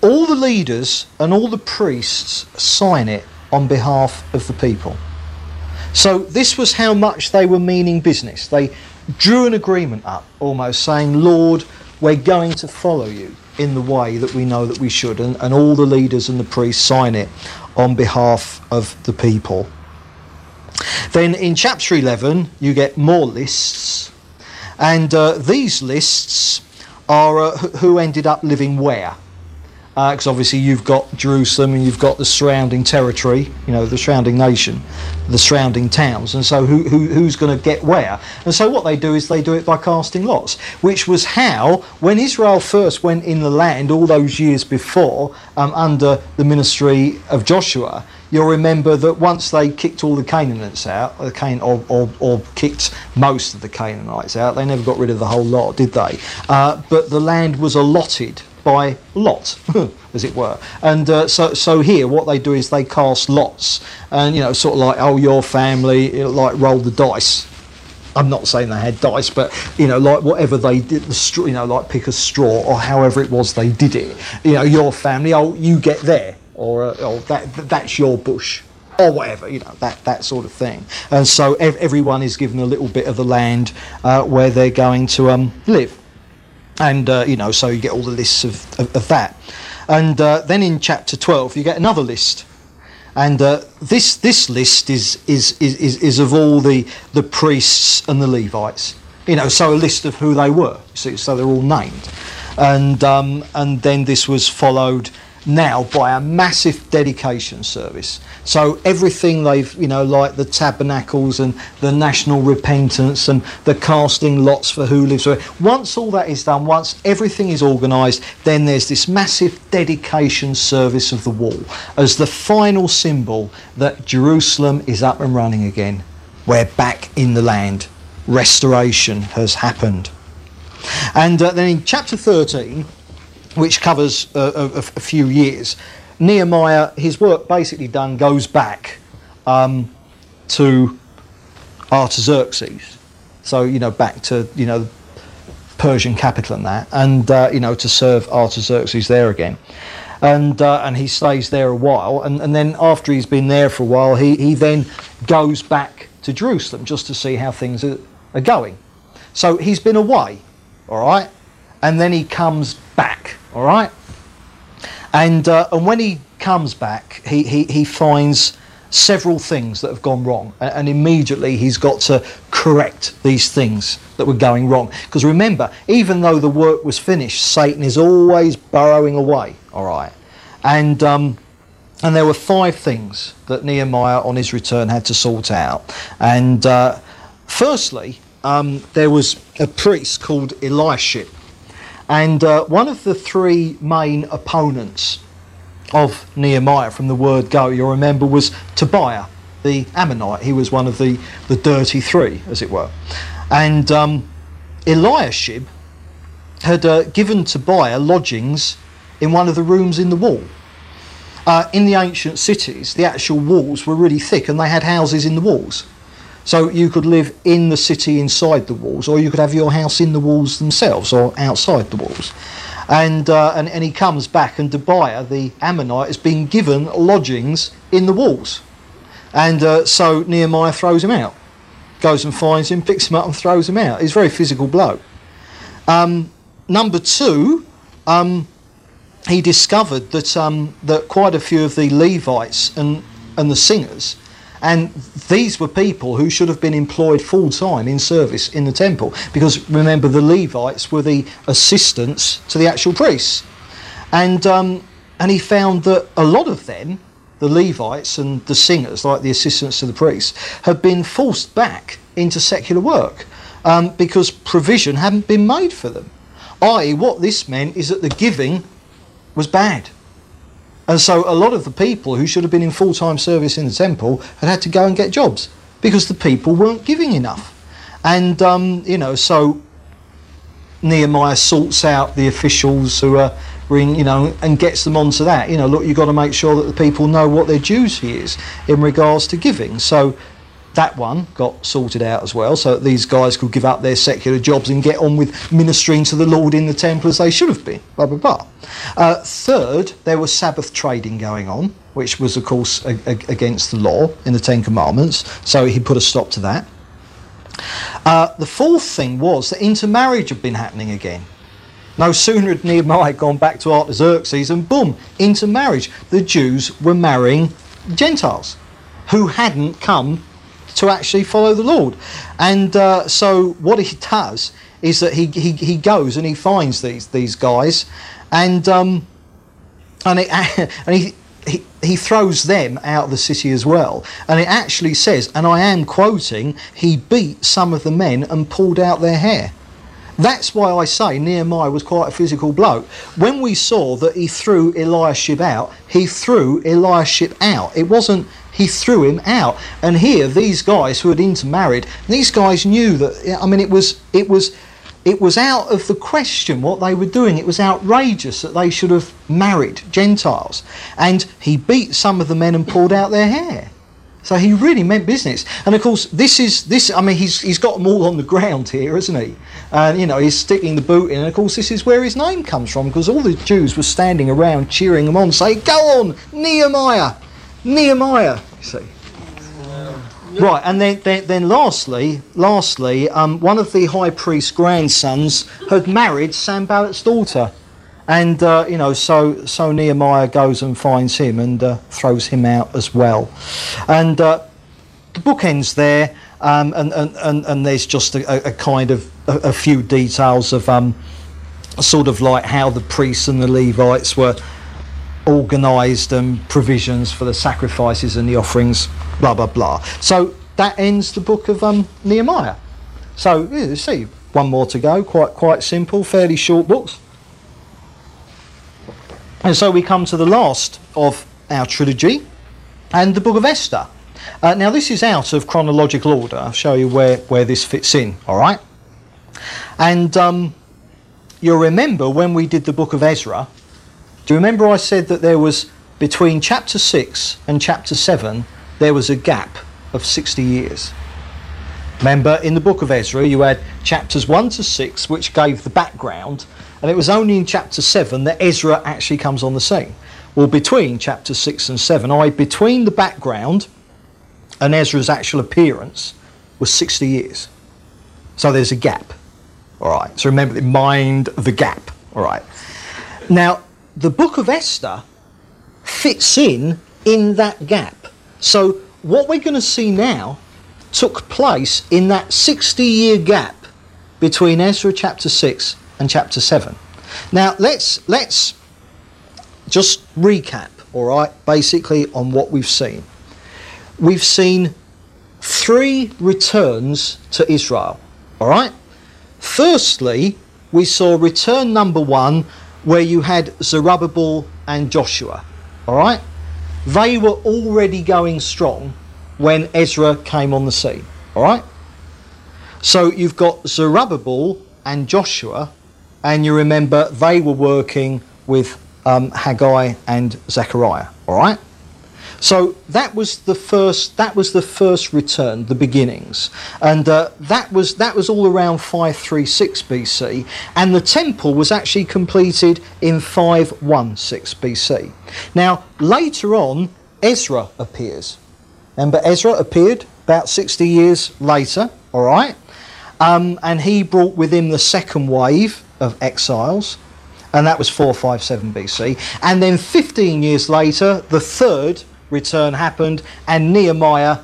all the leaders and all the priests sign it on behalf of the people. So this was how much they were meaning business. They drew an agreement up, almost saying, Lord, we're going to follow you in the way that we know that we should. And, and all the leaders and the priests sign it on behalf of the people. Then in chapter 11, you get more lists. And uh, these lists are uh, who ended up living where because uh, obviously you've got Jerusalem and you've got the surrounding territory, you know, the surrounding nation, the surrounding towns, and so who, who who's going to get where? And so what they do is they do it by casting lots, which was how when Israel first went in the land all those years before um, under the ministry of Joshua, you'll remember that once they kicked all the Canaanites out, or, Can- or, or, or kicked most of the Canaanites out, they never got rid of the whole lot, did they? Uh, but the land was allotted by lot, <laughs> as it were. And uh, so, so here, what they do is they cast lots, and you know, sort of like, oh, your family, like roll the dice. I'm not saying they had dice, but you know, like whatever they did, the you know, like pick a straw or however it was they did it. You know, your family, oh, you get there, or uh, that that's your bush, or whatever. You know, that that sort of thing. And so ev- everyone is given a little bit of the land uh, where they're going to um, live, and uh, you know, so you get all the lists of of, of that. And uh, then in chapter 12, you get another list and uh, this this list is, is is, is of all the the priests and the Levites. You know, so a list of who they were. So, so they're all named, and um, and then this was followed now by a massive dedication service. So everything they've, you know, like the tabernacles and the national repentance and the casting lots for who lives where. Once all that is done, once everything is organised, then there's this massive dedication service of the wall as the final symbol that Jerusalem is up and running again. We're back in the land. Restoration has happened. And uh, then in chapter 13, which covers a, a, a, few years. Nehemiah, his work basically done, goes back um, to Artaxerxes. So, you know, back to, you know, Persian capital and that, and, uh, you know, to serve Artaxerxes there again. And, uh, and he stays there a while, and, and then after he's been there for a while, he, he then goes back to Jerusalem just to see how things are, are going. So he's been away, all right? And then he comes back all right? And, uh, and when he comes back, he, he, he finds several things that have gone wrong. And immediately he's got to correct these things that were going wrong. Because remember, even though the work was finished, Satan is always burrowing away, all right? And, um, and there were five things that Nehemiah on his return had to sort out. And uh, firstly, um, there was a priest called Eliashib. And uh, one of the three main opponents of Nehemiah from the word go, you'll remember, was Tobiah, the Ammonite. He was one of the, the dirty three, as it were. And um, Eliashib had uh, given Tobiah lodgings in one of the rooms in the wall. Uh, in the ancient cities, the actual walls were really thick and they had houses in the walls. So you could live in the city inside the walls, or you could have your house in the walls themselves, or outside the walls. And, uh, and, and he comes back, and Tobiah, the Ammonite, has been given lodgings in the walls. And uh, so Nehemiah throws him out, goes and finds him, picks him up, and throws him out. He's a very physical bloke. Um, number two, um, he discovered that, um, that quite a few of the Levites and, and the singers and these were people who should have been employed full time in service in the temple. Because remember, the Levites were the assistants to the actual priests. And, um, and he found that a lot of them, the Levites and the singers, like the assistants to the priests, had been forced back into secular work um, because provision hadn't been made for them. I.e., what this meant is that the giving was bad. And so a lot of the people who should have been in full time service in the temple had had to go and get jobs because the people weren't giving enough. And, um, you know, so Nehemiah sorts out the officials who are in, you know, and gets them onto that. You know, look, you've got to make sure that the people know what their duty is in regards to giving. So that one got sorted out as well, so that these guys could give up their secular jobs and get on with ministering to the Lord in the temple as they should have been. Blah blah blah. Uh, third, there was Sabbath trading going on, which was of course a, a, against the law in the Ten Commandments. So he put a stop to that. Uh, the fourth thing was that intermarriage had been happening again. No sooner had Nehemiah gone back to Artaxerxes, and boom, intermarriage. The Jews were marrying Gentiles who hadn't come to actually follow the Lord. And uh, so what he does is that he, he, he goes and he finds these these guys, and um, and, it, <laughs> and he, he he throws them out of the city as well. And it actually says, and I am quoting, he beat some of the men and pulled out their hair. That's why I say Nehemiah was quite a physical bloke. When we saw that he threw Eliashib out, he threw Eliashib out. It wasn't he threw him out. And here, these guys who had intermarried, these guys knew that. I mean, it was it was it was out of the question what they were doing. It was outrageous that they should have married Gentiles. And he beat some of the men and pulled out their hair. So he really meant business. And of course, this is this. I mean, he's he's got them all on the ground here, isn't he? And you know, he's sticking the boot in. And of course, this is where his name comes from, because all the Jews were standing around cheering him on, saying, "Go on, Nehemiah, Nehemiah." You see. Right, and then, then, then lastly, lastly, um, one of the high priest's grandsons had married Sam Sanballat's daughter, and uh, you know, so so Nehemiah goes and finds him and uh, throws him out as well, and uh, the book ends there, um, and, and, and, and there's just a, a kind of a, a few details of um, sort of like how the priests and the Levites were organised and provisions for the sacrifices and the offerings, blah blah blah. So that ends the book of um, Nehemiah. So you see, one more to go. Quite quite simple, fairly short books. And so we come to the last of our trilogy, and the book of Esther. Uh, now this is out of chronological order. I'll show you where where this fits in. All right, and um, you'll remember when we did the book of Ezra. Do you remember I said that there was between chapter six and chapter seven there was a gap of 60 years. Remember, in the book of Ezra, you had chapters 1 to 6, which gave the background, and it was only in chapter 7 that Ezra actually comes on the scene. Well, between chapter 6 and 7, I between the background and Ezra's actual appearance was 60 years. So there's a gap. All right. So remember, mind the gap. All right. Now, the book of Esther fits in in that gap. So what we're going to see now took place in that 60 year gap between Ezra chapter 6 and chapter 7. Now let's let's just recap, all right, basically on what we've seen. We've seen three returns to Israel, all right? Firstly, we saw return number 1 where you had Zerubbabel and Joshua, all right? They were already going strong when Ezra came on the scene. All right? So you've got Zerubbabel and Joshua, and you remember they were working with um, Haggai and Zechariah. All right? So that was the first. That was the first return, the beginnings, and uh, that was that was all around 536 BC, and the temple was actually completed in 516 BC. Now later on, Ezra appears. Remember, Ezra appeared about 60 years later. All right, um, and he brought with him the second wave of exiles, and that was 457 BC. And then 15 years later, the third return happened, and Nehemiah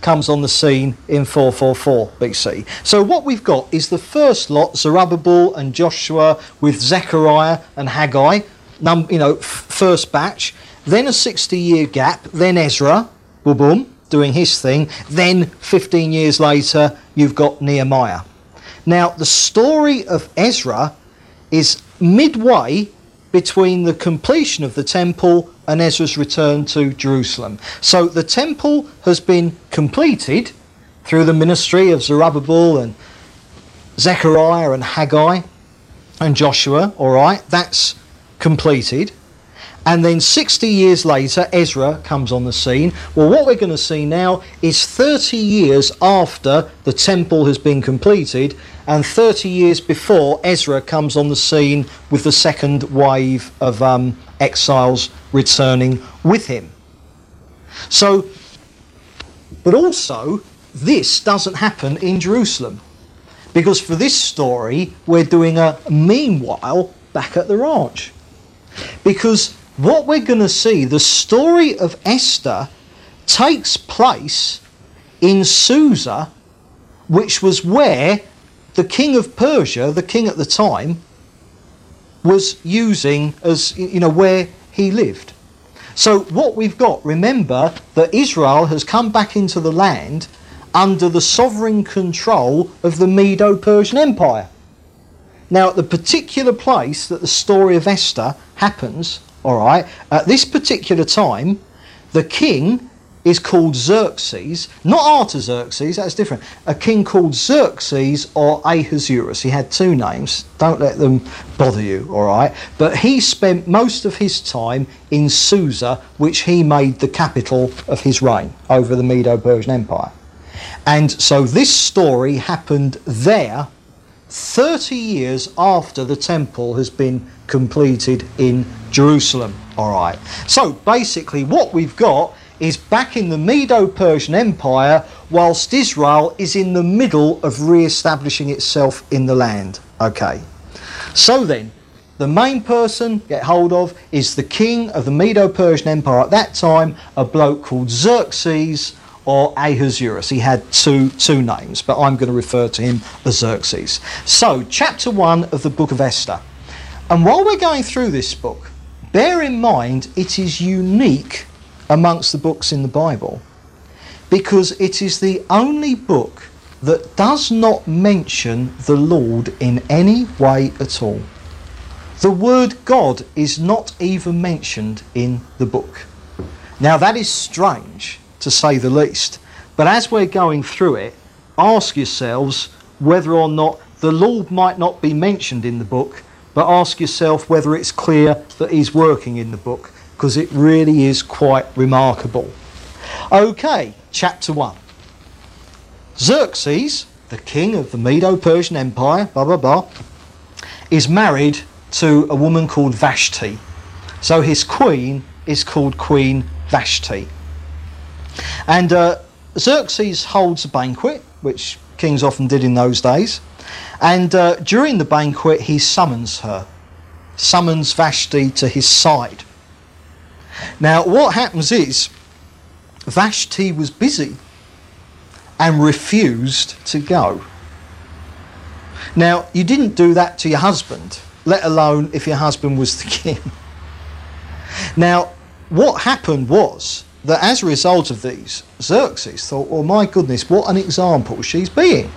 comes on the scene in 444 BC. So what we've got is the first lot, Zerubbabel and Joshua with Zechariah and Haggai, num- you know, f- first batch. Then a 60 year gap, then Ezra, boom, boom, doing his thing. Then 15 years later, you've got Nehemiah. Now, the story of Ezra is midway between the completion of the temple and Ezra's return to Jerusalem. So the temple has been completed through the ministry of Zerubbabel and Zechariah and Haggai and Joshua, all right, that's completed. And then 60 years later, Ezra comes on the scene. Well, what we're going to see now is 30 years after the temple has been completed, and 30 years before Ezra comes on the scene with the second wave of um, exiles returning with him. So, but also, this doesn't happen in Jerusalem. Because for this story, we're doing a meanwhile back at the ranch. Because what we're going to see, the story of Esther takes place in Susa, which was where the king of Persia, the king at the time, was using as, you know, where he lived. So, what we've got, remember that Israel has come back into the land under the sovereign control of the Medo Persian Empire. Now, at the particular place that the story of Esther happens, all right, at this particular time, the king is called Xerxes, not Artaxerxes, that's different. A king called Xerxes or Ahasuerus. He had two names. Don't let them bother you, all right? But he spent most of his time in Susa, which he made the capital of his reign over the Medo Persian Empire. And so this story happened there 30 years after the temple has been completed in Jerusalem. All right. So basically, what we've got is back in the Medo Persian Empire, whilst Israel is in the middle of re establishing itself in the land. Okay. So then, the main person get hold of is the king of the Medo Persian Empire at that time, a bloke called Xerxes or Ahasuerus. He had two, two names, but I'm going to refer to him as Xerxes. So, chapter 1 of the book of Esther. And while we're going through this book, bear in mind it is unique amongst the books in the Bible because it is the only book that does not mention the Lord in any way at all. The word God is not even mentioned in the book. Now, that is strange to say the least. But as we're going through it, ask yourselves whether or not the Lord might not be mentioned in the book, but ask yourself whether it's clear that He's working in the book, because it really is quite remarkable. Okay, chapter 1. Xerxes, the king of the Medo Persian Empire, blah blah blah, is married to a woman called Vashti. So his queen is called Queen Vashti. And uh, Xerxes holds a banquet, which kings often did in those days. And uh, during the banquet, he summons her, summons Vashti to his side. Now, what happens is Vashti was busy and refused to go. Now, you didn't do that to your husband, let alone if your husband was the <laughs> king. Now, what happened was that as a result of these, Xerxes thought, well, my goodness, what an example she's being.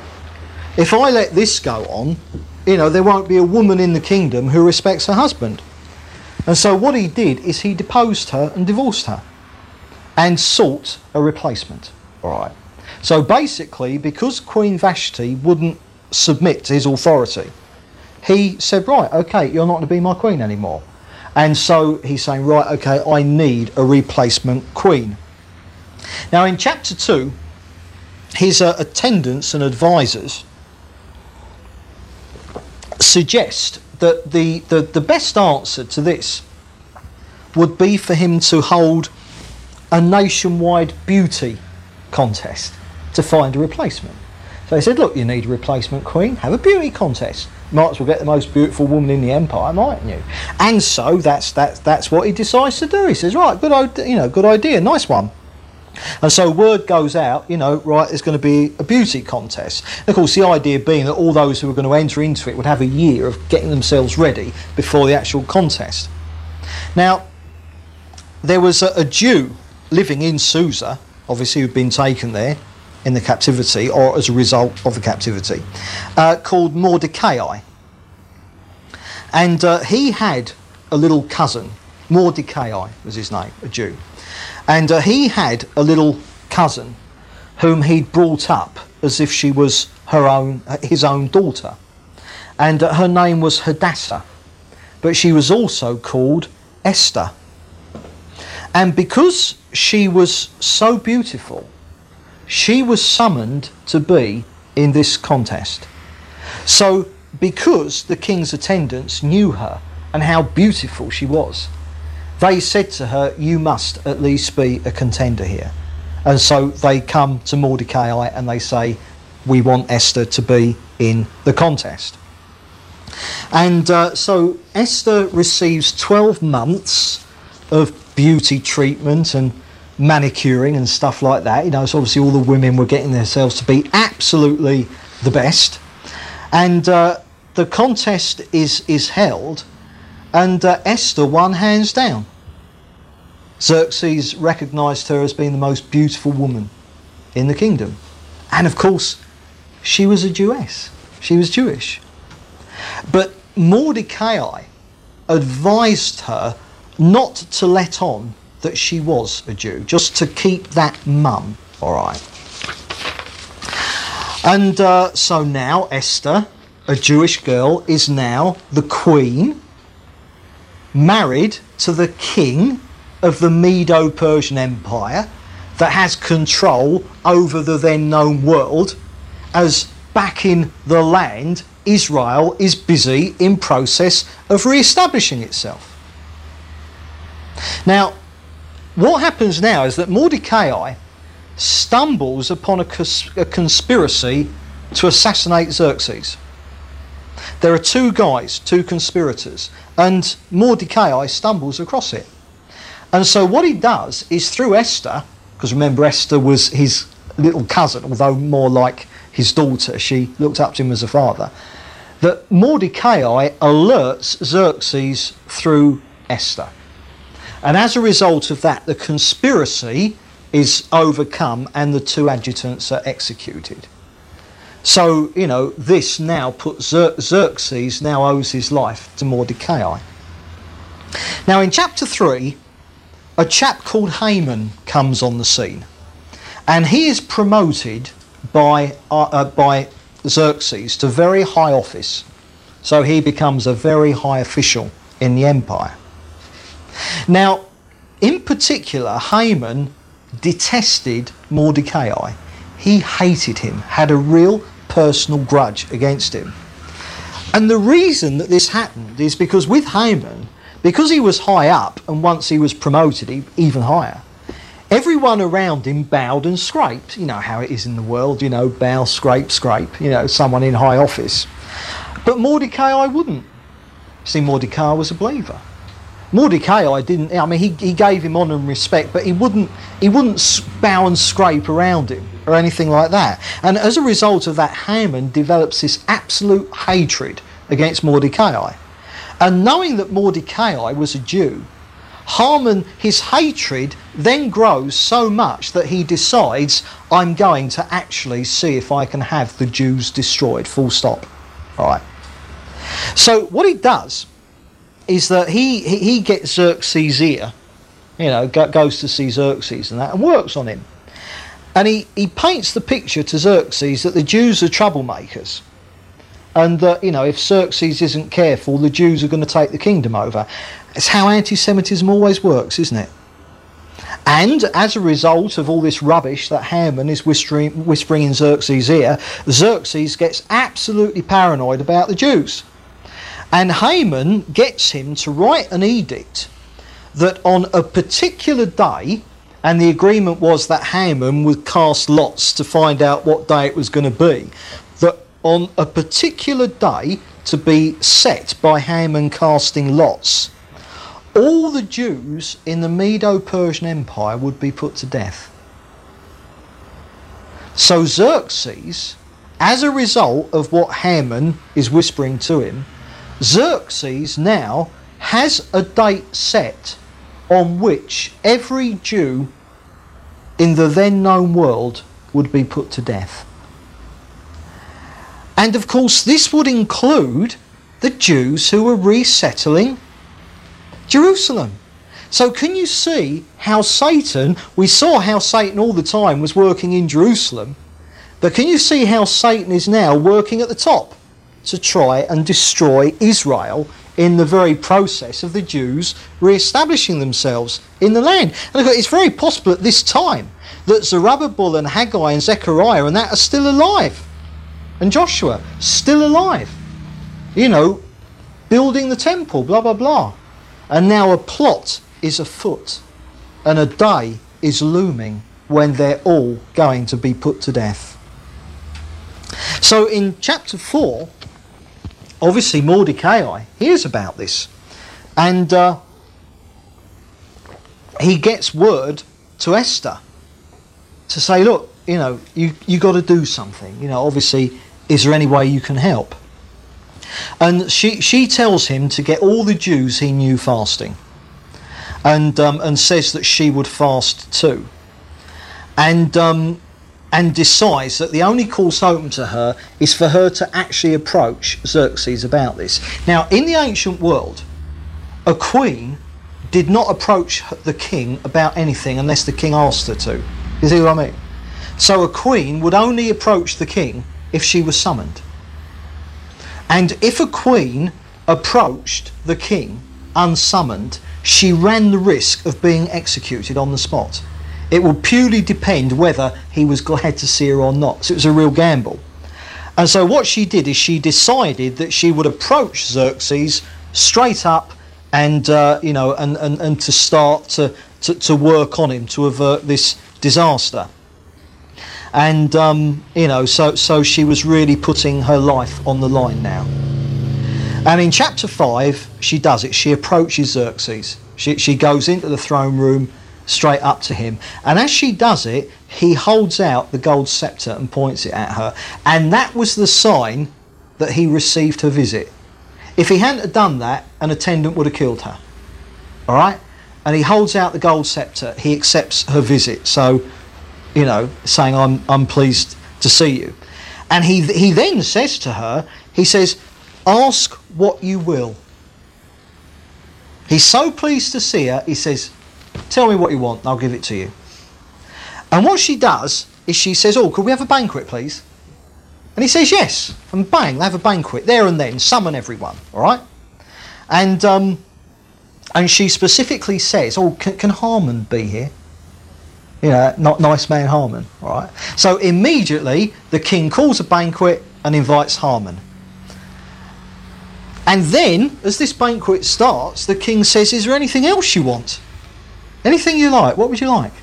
If I let this go on, you know, there won't be a woman in the kingdom who respects her husband. And so what he did is he deposed her and divorced her and sought a replacement. All right. So basically, because Queen Vashti wouldn't submit to his authority, he said, right, okay, you're not going to be my queen anymore. And so he's saying, right, okay, I need a replacement queen. Now, in chapter 2, his uh, attendants and advisors suggest that the, the, the best answer to this would be for him to hold a nationwide beauty contest to find a replacement. So they said, look, you need a replacement queen, have a beauty contest might as well get the most beautiful woman in the empire, mightn't you? And so that's that's that's what he decides to do. He says, right, good, you know, good idea, nice one. And so word goes out, you know, right, there's going to be a beauty contest. And of course, the idea being that all those who are going to enter into it would have a year of getting themselves ready before the actual contest. Now, there was a, a Jew living in Susa, obviously who'd been taken there in the captivity or as a result of the captivity, uh, called Mordecai. And uh, he had a little cousin, Mordecai was his name, a Jew. And uh, he had a little cousin whom he'd brought up as if she was her own, uh, his own daughter. And uh, her name was Hadassah, but she was also called Esther. And because she was so beautiful, she was summoned to be in this contest. So, because the king's attendants knew her and how beautiful she was, they said to her, You must at least be a contender here. And so they come to Mordecai and they say, We want Esther to be in the contest. And uh, so Esther receives 12 months of beauty treatment and manicuring and stuff like that. You know, so obviously all the women were getting themselves to be absolutely the best. And uh, the contest is, is held, and uh, Esther won hands down. Xerxes recognised her as being the most beautiful woman in the kingdom. And of course, she was a Jewess. She was Jewish. But Mordecai advised her not to let on that she was a Jew, just to keep that mum, all right. And uh, so now Esther, a Jewish girl, is now the queen, married to the king of the Medo Persian Empire that has control over the then known world, as back in the land, Israel is busy in process of re establishing itself. Now, what happens now is that Mordecai stumbles upon a, cons- a conspiracy to assassinate Xerxes. There are two guys, two conspirators, and Mordecai stumbles across it. And so what he does is through Esther, because remember Esther was his little cousin, although more like his daughter, she looked up to him as a father, that Mordecai alerts Xerxes through Esther. And as a result of that, the conspiracy is overcome and the two adjutants are executed. So, you know, this now puts Xerxes now owes his life to Mordecai. Now, in chapter 3, a chap called Haman comes on the scene. And he is promoted by, uh, uh, by Xerxes to very high office. So he becomes a very high official in the empire. Now, in particular, Haman detested Mordecai. He hated him, had a real personal grudge against him. And the reason that this happened is because with Haman, because he was high up and once he was promoted even higher, everyone around him bowed and scraped. You know how it is in the world, you know, bow, scrape, scrape, you know, someone in high office. But Mordecai wouldn't. See, Mordecai was a believer. Mordecai, I didn't. I mean, he, he gave him honour and respect, but he wouldn't he wouldn't bow and scrape around him or anything like that. And as a result of that, Haman develops this absolute hatred against Mordecai. And knowing that Mordecai was a Jew, Haman, his hatred then grows so much that he decides, I'm going to actually see if I can have the Jews destroyed. Full stop. All right. So what he does is that he, he gets Xerxes' ear, you know, goes to see Xerxes and that, and works on him. And he, he paints the picture to Xerxes that the Jews are troublemakers. And that, you know, if Xerxes isn't careful, the Jews are going to take the kingdom over. It's how anti Semitism always works, isn't it? And as a result of all this rubbish that Haman is whispering, whispering in Xerxes' ear, Xerxes gets absolutely paranoid about the Jews. And Haman gets him to write an edict that on a particular day, and the agreement was that Haman would cast lots to find out what day it was going to be, that on a particular day to be set by Haman casting lots, all the Jews in the Medo Persian Empire would be put to death. So Xerxes, as a result of what Haman is whispering to him, Xerxes now has a date set on which every Jew in the then known world would be put to death. And of course, this would include the Jews who were resettling Jerusalem. So, can you see how Satan, we saw how Satan all the time was working in Jerusalem, but can you see how Satan is now working at the top? To try and destroy Israel in the very process of the Jews re-establishing themselves in the land. And look, it's very possible at this time that Zerubbabel and Haggai and Zechariah and that are still alive. And Joshua, still alive. You know, building the temple, blah, blah, blah. And now a plot is afoot and a day is looming when they're all going to be put to death. So in chapter 4, obviously Mordecai hears about this, and uh, he gets word to Esther to say, "Look, you know, you you got to do something. You know, obviously, is there any way you can help?" And she she tells him to get all the Jews he knew fasting, and um, and says that she would fast too, and um, and decides that the only course open to her is for her to actually approach Xerxes about this. Now, in the ancient world, a queen did not approach the king about anything unless the king asked her to. You see what I mean? So a queen would only approach the king if she was summoned. And if a queen approached the king unsummoned, she ran the risk of being executed on the spot. It would purely depend whether he was glad to see her or not. So it was a real gamble. And so what she did is she decided that she would approach Xerxes straight up and uh, you know and, and, and to start to, to, to work on him to avert this disaster. And um, you know, so so she was really putting her life on the line now. And in chapter five, she does it. She approaches Xerxes. She she goes into the throne room straight up to him. And as she does it, he holds out the gold scepter and points it at her. And that was the sign that he received her visit. If he hadn't done that, an attendant would have killed her. All right? And he holds out the gold scepter. He accepts her visit. So, you know, saying, I'm, I'm pleased to see you. And he, he then says to her, he says, Ask what you will. He's so pleased to see her, he says, Tell me what you want, I'll give it to you. And what she does is she says, Oh, could we have a banquet, please? And he says, Yes. And bang, they have a banquet there and then, summon everyone, all right? And, um, and she specifically says, Oh, can, can Haman be here? You know, not nice man Haman, all right? So immediately the king calls a banquet and invites Haman. And then, as this banquet starts, the king says, Is there anything else you want? Anything you like, what would you like?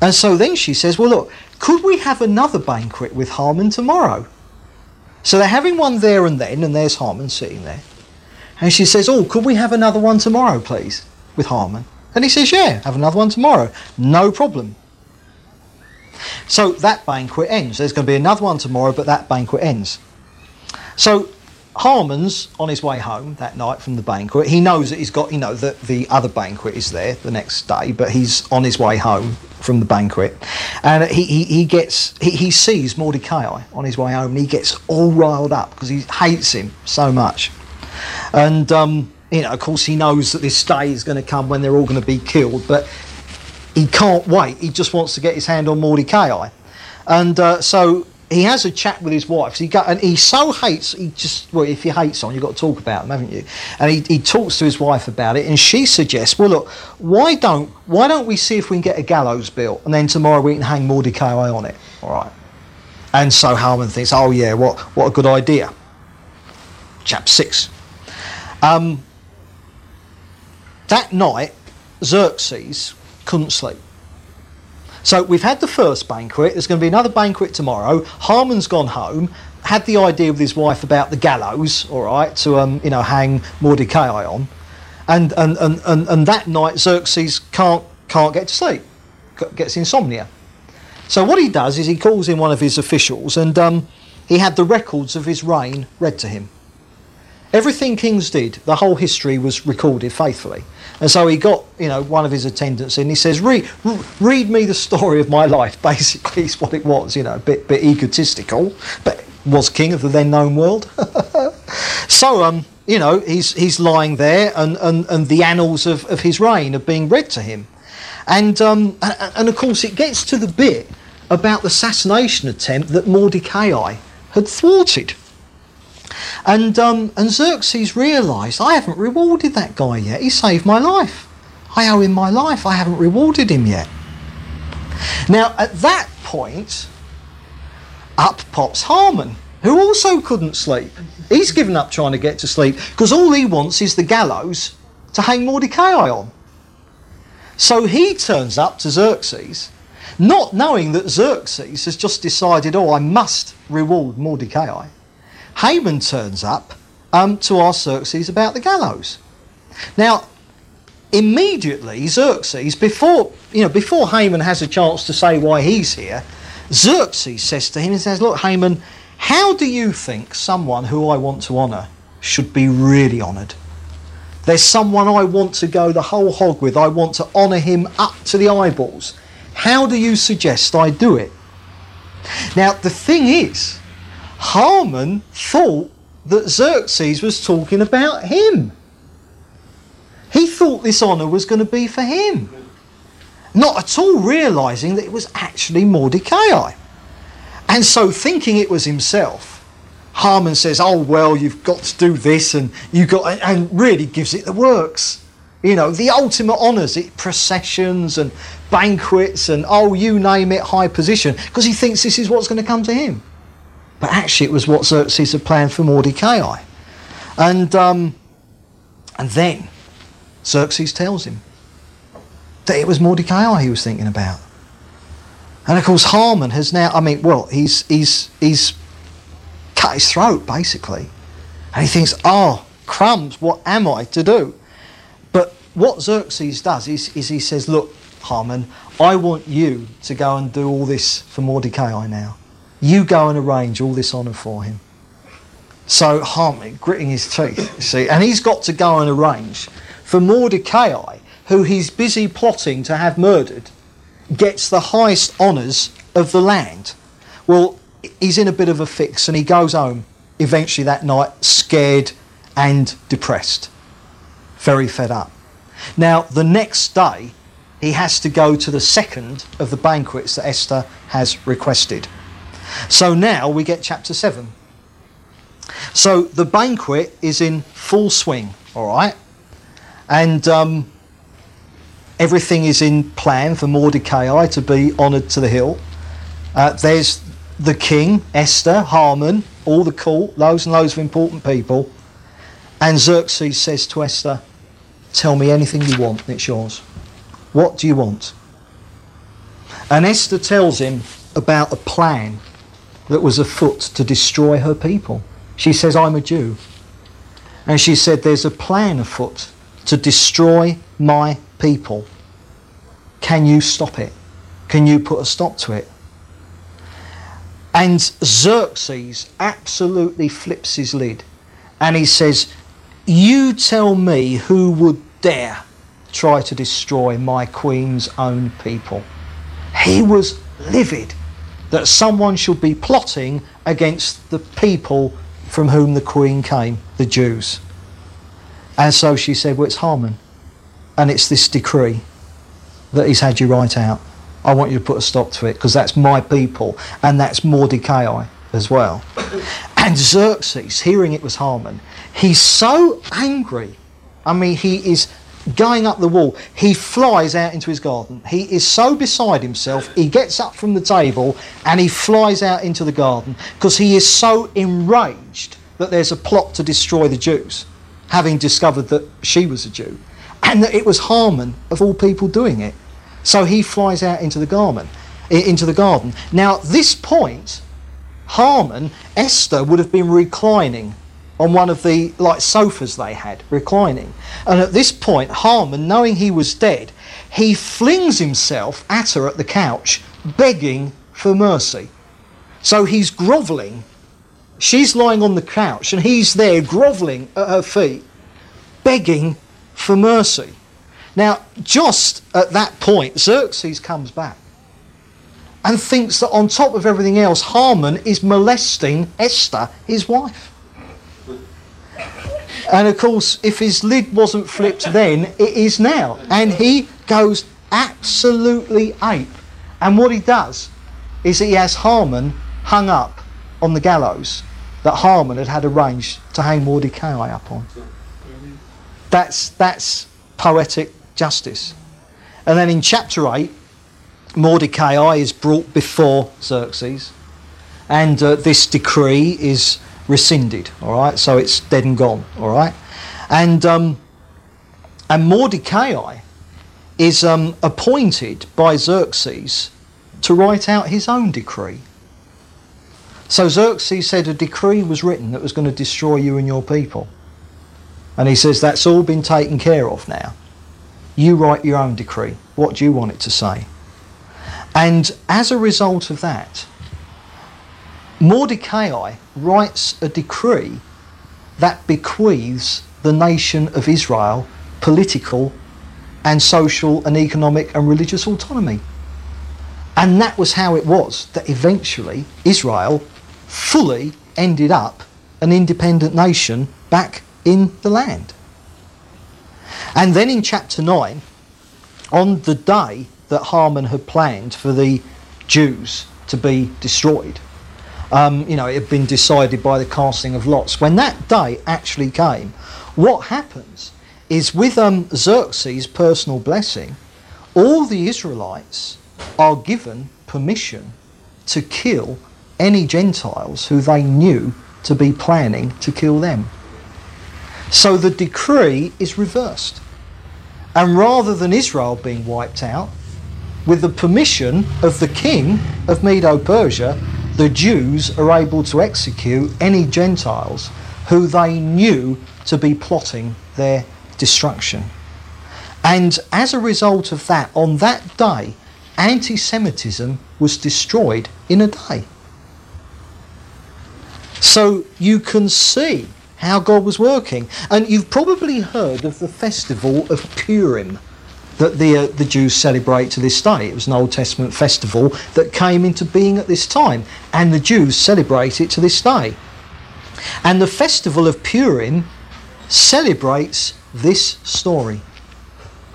And so then she says, Well, look, could we have another banquet with Haman tomorrow? So they're having one there and then, and there's Haman sitting there. And she says, Oh, could we have another one tomorrow, please, with Haman? And he says, Yeah, have another one tomorrow. No problem. So that banquet ends. There's going to be another one tomorrow, but that banquet ends. So Haman's on his way home that night from the banquet. He knows that he's got, you know, that the other banquet is there the next day, but he's on his way home from the banquet. And he, he, he gets, he, he sees Mordecai on his way home and he gets all riled up because he hates him so much. And, um, you know, of course, he knows that this day is going to come when they're all going to be killed, but he can't wait. He just wants to get his hand on Mordecai. And uh, so he has a chat with his wife. He go, and he so hates. He just well, if you hate someone, you've got to talk about them, haven't you? And he, he talks to his wife about it, and she suggests, well, look, why don't why don't we see if we can get a gallows built, and then tomorrow we can hang Mordecai on it. All right. And so Haman thinks, oh yeah, what what a good idea. Chapter six. Um, that night, Xerxes couldn't sleep. So we've had the first banquet. There's going to be another banquet tomorrow. Haman's gone home. Had the idea with his wife about the gallows, all right, to um, you know hang Mordecai on, and and, and, and and that night Xerxes can't can't get to sleep, gets insomnia. So what he does is he calls in one of his officials, and um, he had the records of his reign read to him. Everything kings did, the whole history was recorded faithfully. And so he got, you know, one of his attendants in. He says, read, read me the story of my life, <laughs> basically, is what it was, you know, a bit, bit egotistical, but was king of the then known world. <laughs> so, um, you know, he's, he's lying there, and, and, and the annals of, of his reign are being read to him. And, um, and, of course, it gets to the bit about the assassination attempt that Mordecai had thwarted. And, um, and Xerxes realised, I haven't rewarded that guy yet. He saved my life. I owe him my life. I haven't rewarded him yet. Now, at that point, up pops Haman, who also couldn't sleep. He's given up trying to get to sleep because all he wants is the gallows to hang Mordecai on. So he turns up to Xerxes, not knowing that Xerxes has just decided, oh, I must reward Mordecai. Haman turns up um, to ask Xerxes about the gallows. Now, immediately Xerxes, before you know, before Haman has a chance to say why he's here, Xerxes says to him, he says, "Look, Haman, how do you think someone who I want to honour should be really honoured? There's someone I want to go the whole hog with. I want to honour him up to the eyeballs. How do you suggest I do it?" Now, the thing is, Haman thought that Xerxes was talking about him. He thought this honour was going to be for him, not at all realising that it was actually Mordecai. And so, thinking it was himself, Haman says, "Oh well, you've got to do this, and you got," and really gives it the works. You know, the ultimate honours, it processions and banquets and oh, you name it, high position, because he thinks this is what's going to come to him. But actually, it was what Xerxes had planned for Mordecai. And um, and then Xerxes tells him that it was Mordecai he was thinking about. And of course, Haman has now, I mean, well, he's, he's, he's cut his throat, basically. And he thinks, oh, crumbs, what am I to do? But what Xerxes does is, is he says, look, Haman, I want you to go and do all this for Mordecai now. You go and arrange all this honour for him. So Haman, gritting his teeth, you see, and he's got to go and arrange for Mordecai, who he's busy plotting to have murdered, gets the highest honours of the land. Well, he's in a bit of a fix and he goes home eventually that night scared and depressed, very fed up. Now, the next day, he has to go to the second of the banquets that Esther has requested. So now we get chapter 7. So the banquet is in full swing, all right? And um, everything is in plan for Mordecai to be honoured to the hill. Uh, there's the king, Esther, Haman, all the court, loads and loads of important people. And Xerxes says to Esther, Tell me anything you want, it's yours. What do you want? And Esther tells him about a plan that was afoot to destroy her people. She says, I'm a Jew. And she said, There's a plan afoot to destroy my people. Can you stop it? Can you put a stop to it? And Xerxes absolutely flips his lid and he says, You tell me who would dare try to destroy my queen's own people. He was livid that someone should be plotting against the people from whom the queen came, the Jews. And so she said, Well, it's Haman. And it's this decree that he's had you write out. I want you to put a stop to it because that's my people and that's Mordecai as well. <coughs> And Xerxes, hearing it was Haman, he's so angry. I mean, he is going up the wall. He flies out into his garden. He is so beside himself, he gets up from the table and he flies out into the garden because he is so enraged that there's a plot to destroy the Jews, having discovered that she was a Jew and that it was Haman, of all people, doing it. So he flies out into the garden. Into the garden. Now, at this point, Haman, Esther would have been reclining on one of the like sofas they had, reclining. And at this point, Haman, knowing he was dead, he flings himself at her at the couch, begging for mercy. So he's grovelling. She's lying on the couch, and he's there grovelling at her feet, begging for mercy. Now, just at that point, Xerxes comes back and thinks that on top of everything else, Haman is molesting Esther, his wife. And of course, if his lid wasn't flipped then, it is now. And he goes absolutely ape. And what he does is he has Haman hung up on the gallows that Haman had had arranged to hang Mordecai up on. That's, that's poetic justice. And then in chapter 8, Mordecai is brought before Xerxes, and uh, this decree is rescinded, all right? So it's dead and gone, all right? And, um, and Mordecai is um, appointed by Xerxes to write out his own decree. So Xerxes said a decree was written that was going to destroy you and your people. And he says that's all been taken care of now. You write your own decree. What do you want it to say? And as a result of that, Mordecai writes a decree that bequeaths the nation of Israel political and social and economic and religious autonomy. And that was how it was that eventually Israel fully ended up an independent nation back in the land. And then in chapter 9, on the day that Haman had planned for the Jews to be destroyed, um, you know, it had been decided by the casting of lots. When that day actually came, what happens is with um, Xerxes' personal blessing, all the Israelites are given permission to kill any Gentiles who they knew to be planning to kill them. So the decree is reversed. And rather than Israel being wiped out, with the permission of the king of Medo Persia, the Jews are able to execute any Gentiles who they knew to be plotting their destruction. And as a result of that, on that day, anti Semitism was destroyed in a day. So you can see how God was working. And you've probably heard of the festival of Purim that the, uh, the Jews celebrate to this day. It was an Old Testament festival that came into being at this time, and the Jews celebrate it to this day. And the festival of Purim celebrates this story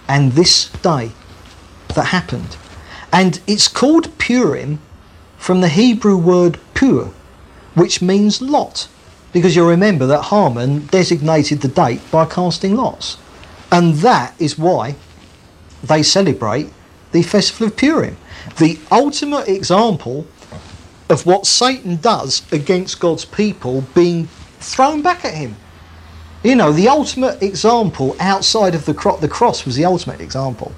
and this day that happened. And it's called Purim from the Hebrew word pur, which means lot. Because you'll remember that Haman designated the date by casting lots. And that is why they celebrate the Festival of Purim. The ultimate example of what Satan does against God's people being thrown back at him. You know, the ultimate example outside of the, cro- the cross was the ultimate example.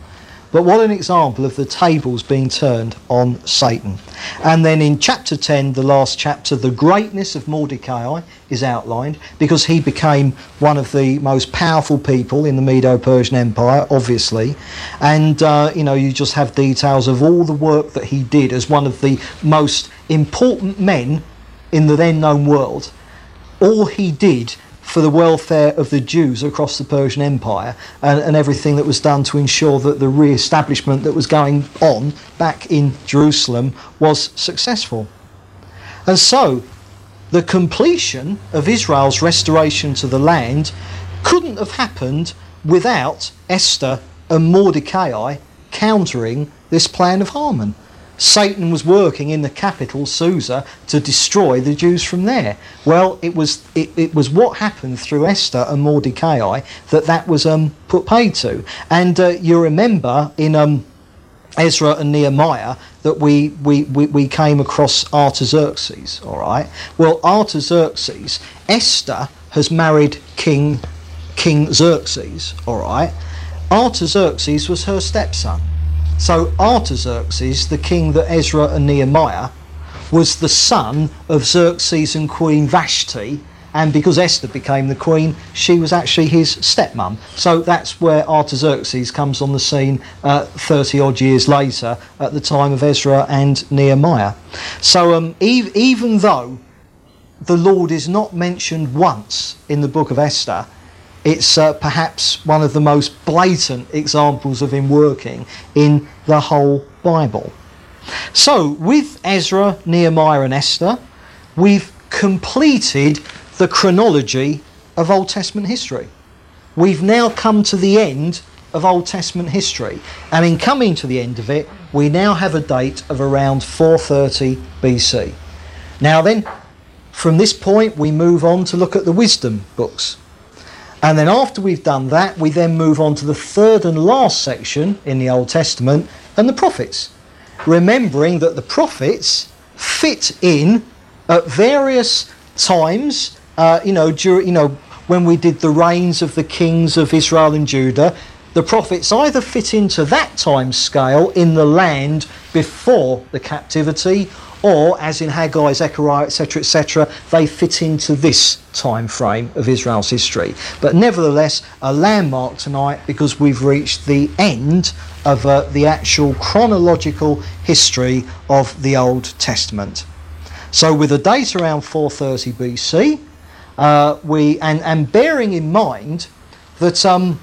But what an example of the tables being turned on Satan. And then in chapter 10, the last chapter, the greatness of Mordecai is outlined because he became one of the most powerful people in the Medo Persian Empire, obviously. And, uh, you know, you just have details of all the work that he did as one of the most important men in the then known world. All he did for the welfare of the Jews across the Persian Empire and, and everything that was done to ensure that the re establishment that was going on back in Jerusalem was successful. And so, the completion of Israel's restoration to the land couldn't have happened without Esther and Mordecai countering this plan of Haman. Satan was working in the capital, Susa, to destroy the Jews from there. Well, it was it, it was what happened through Esther and Mordecai that that was um, put paid to. And uh, you remember in um, Ezra and Nehemiah that we, we, we, we came across Artaxerxes, all right? Well, Artaxerxes, Esther has married King, King Xerxes, all right? Artaxerxes was her stepson. So Artaxerxes, the king that Ezra and Nehemiah, was the son of Xerxes and Queen Vashti, and because Esther became the queen, she was actually his stepmom. So that's where Artaxerxes comes on the scene uh, 30 odd years later at the time of Ezra and Nehemiah. So um, e- even though the Lord is not mentioned once in the book of Esther, it's uh, perhaps one of the most blatant examples of him working in the whole Bible. So, with Ezra, Nehemiah, and Esther, we've completed the chronology of Old Testament history. We've now come to the end of Old Testament history, and in coming to the end of it, we now have a date of around 430 BC. Now, then, from this point, we move on to look at the wisdom books. And then after we've done that, we then move on to the third and last section in the Old Testament and the prophets. Remembering that the prophets fit in at various times, uh, you know, during, you know, when we did the reigns of the kings of Israel and Judah, the prophets either fit into that time scale in the land before the captivity or as in Haggai, Zechariah, etc., etc., they fit into this time frame of Israel's history. But nevertheless, a landmark tonight because we've reached the end of uh, the actual chronological history of the Old Testament. So, with a date around 430 BC, uh, we and, and bearing in mind that um,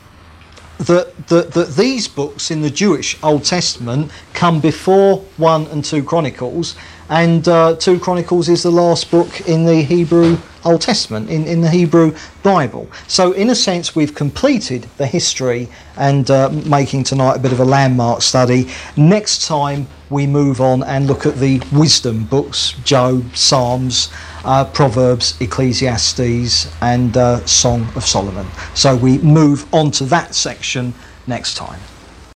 that, that, that these books in the Jewish Old Testament come before 1 and 2 Chronicles, and uh, 2 Chronicles is the last book in the Hebrew Old Testament, in, in the Hebrew Bible. So, in a sense, we've completed the history and uh, making tonight a bit of a landmark study. Next time, we move on and look at the wisdom books Job, Psalms, uh, Proverbs, Ecclesiastes, and uh, Song of Solomon. So, we move on to that section next time.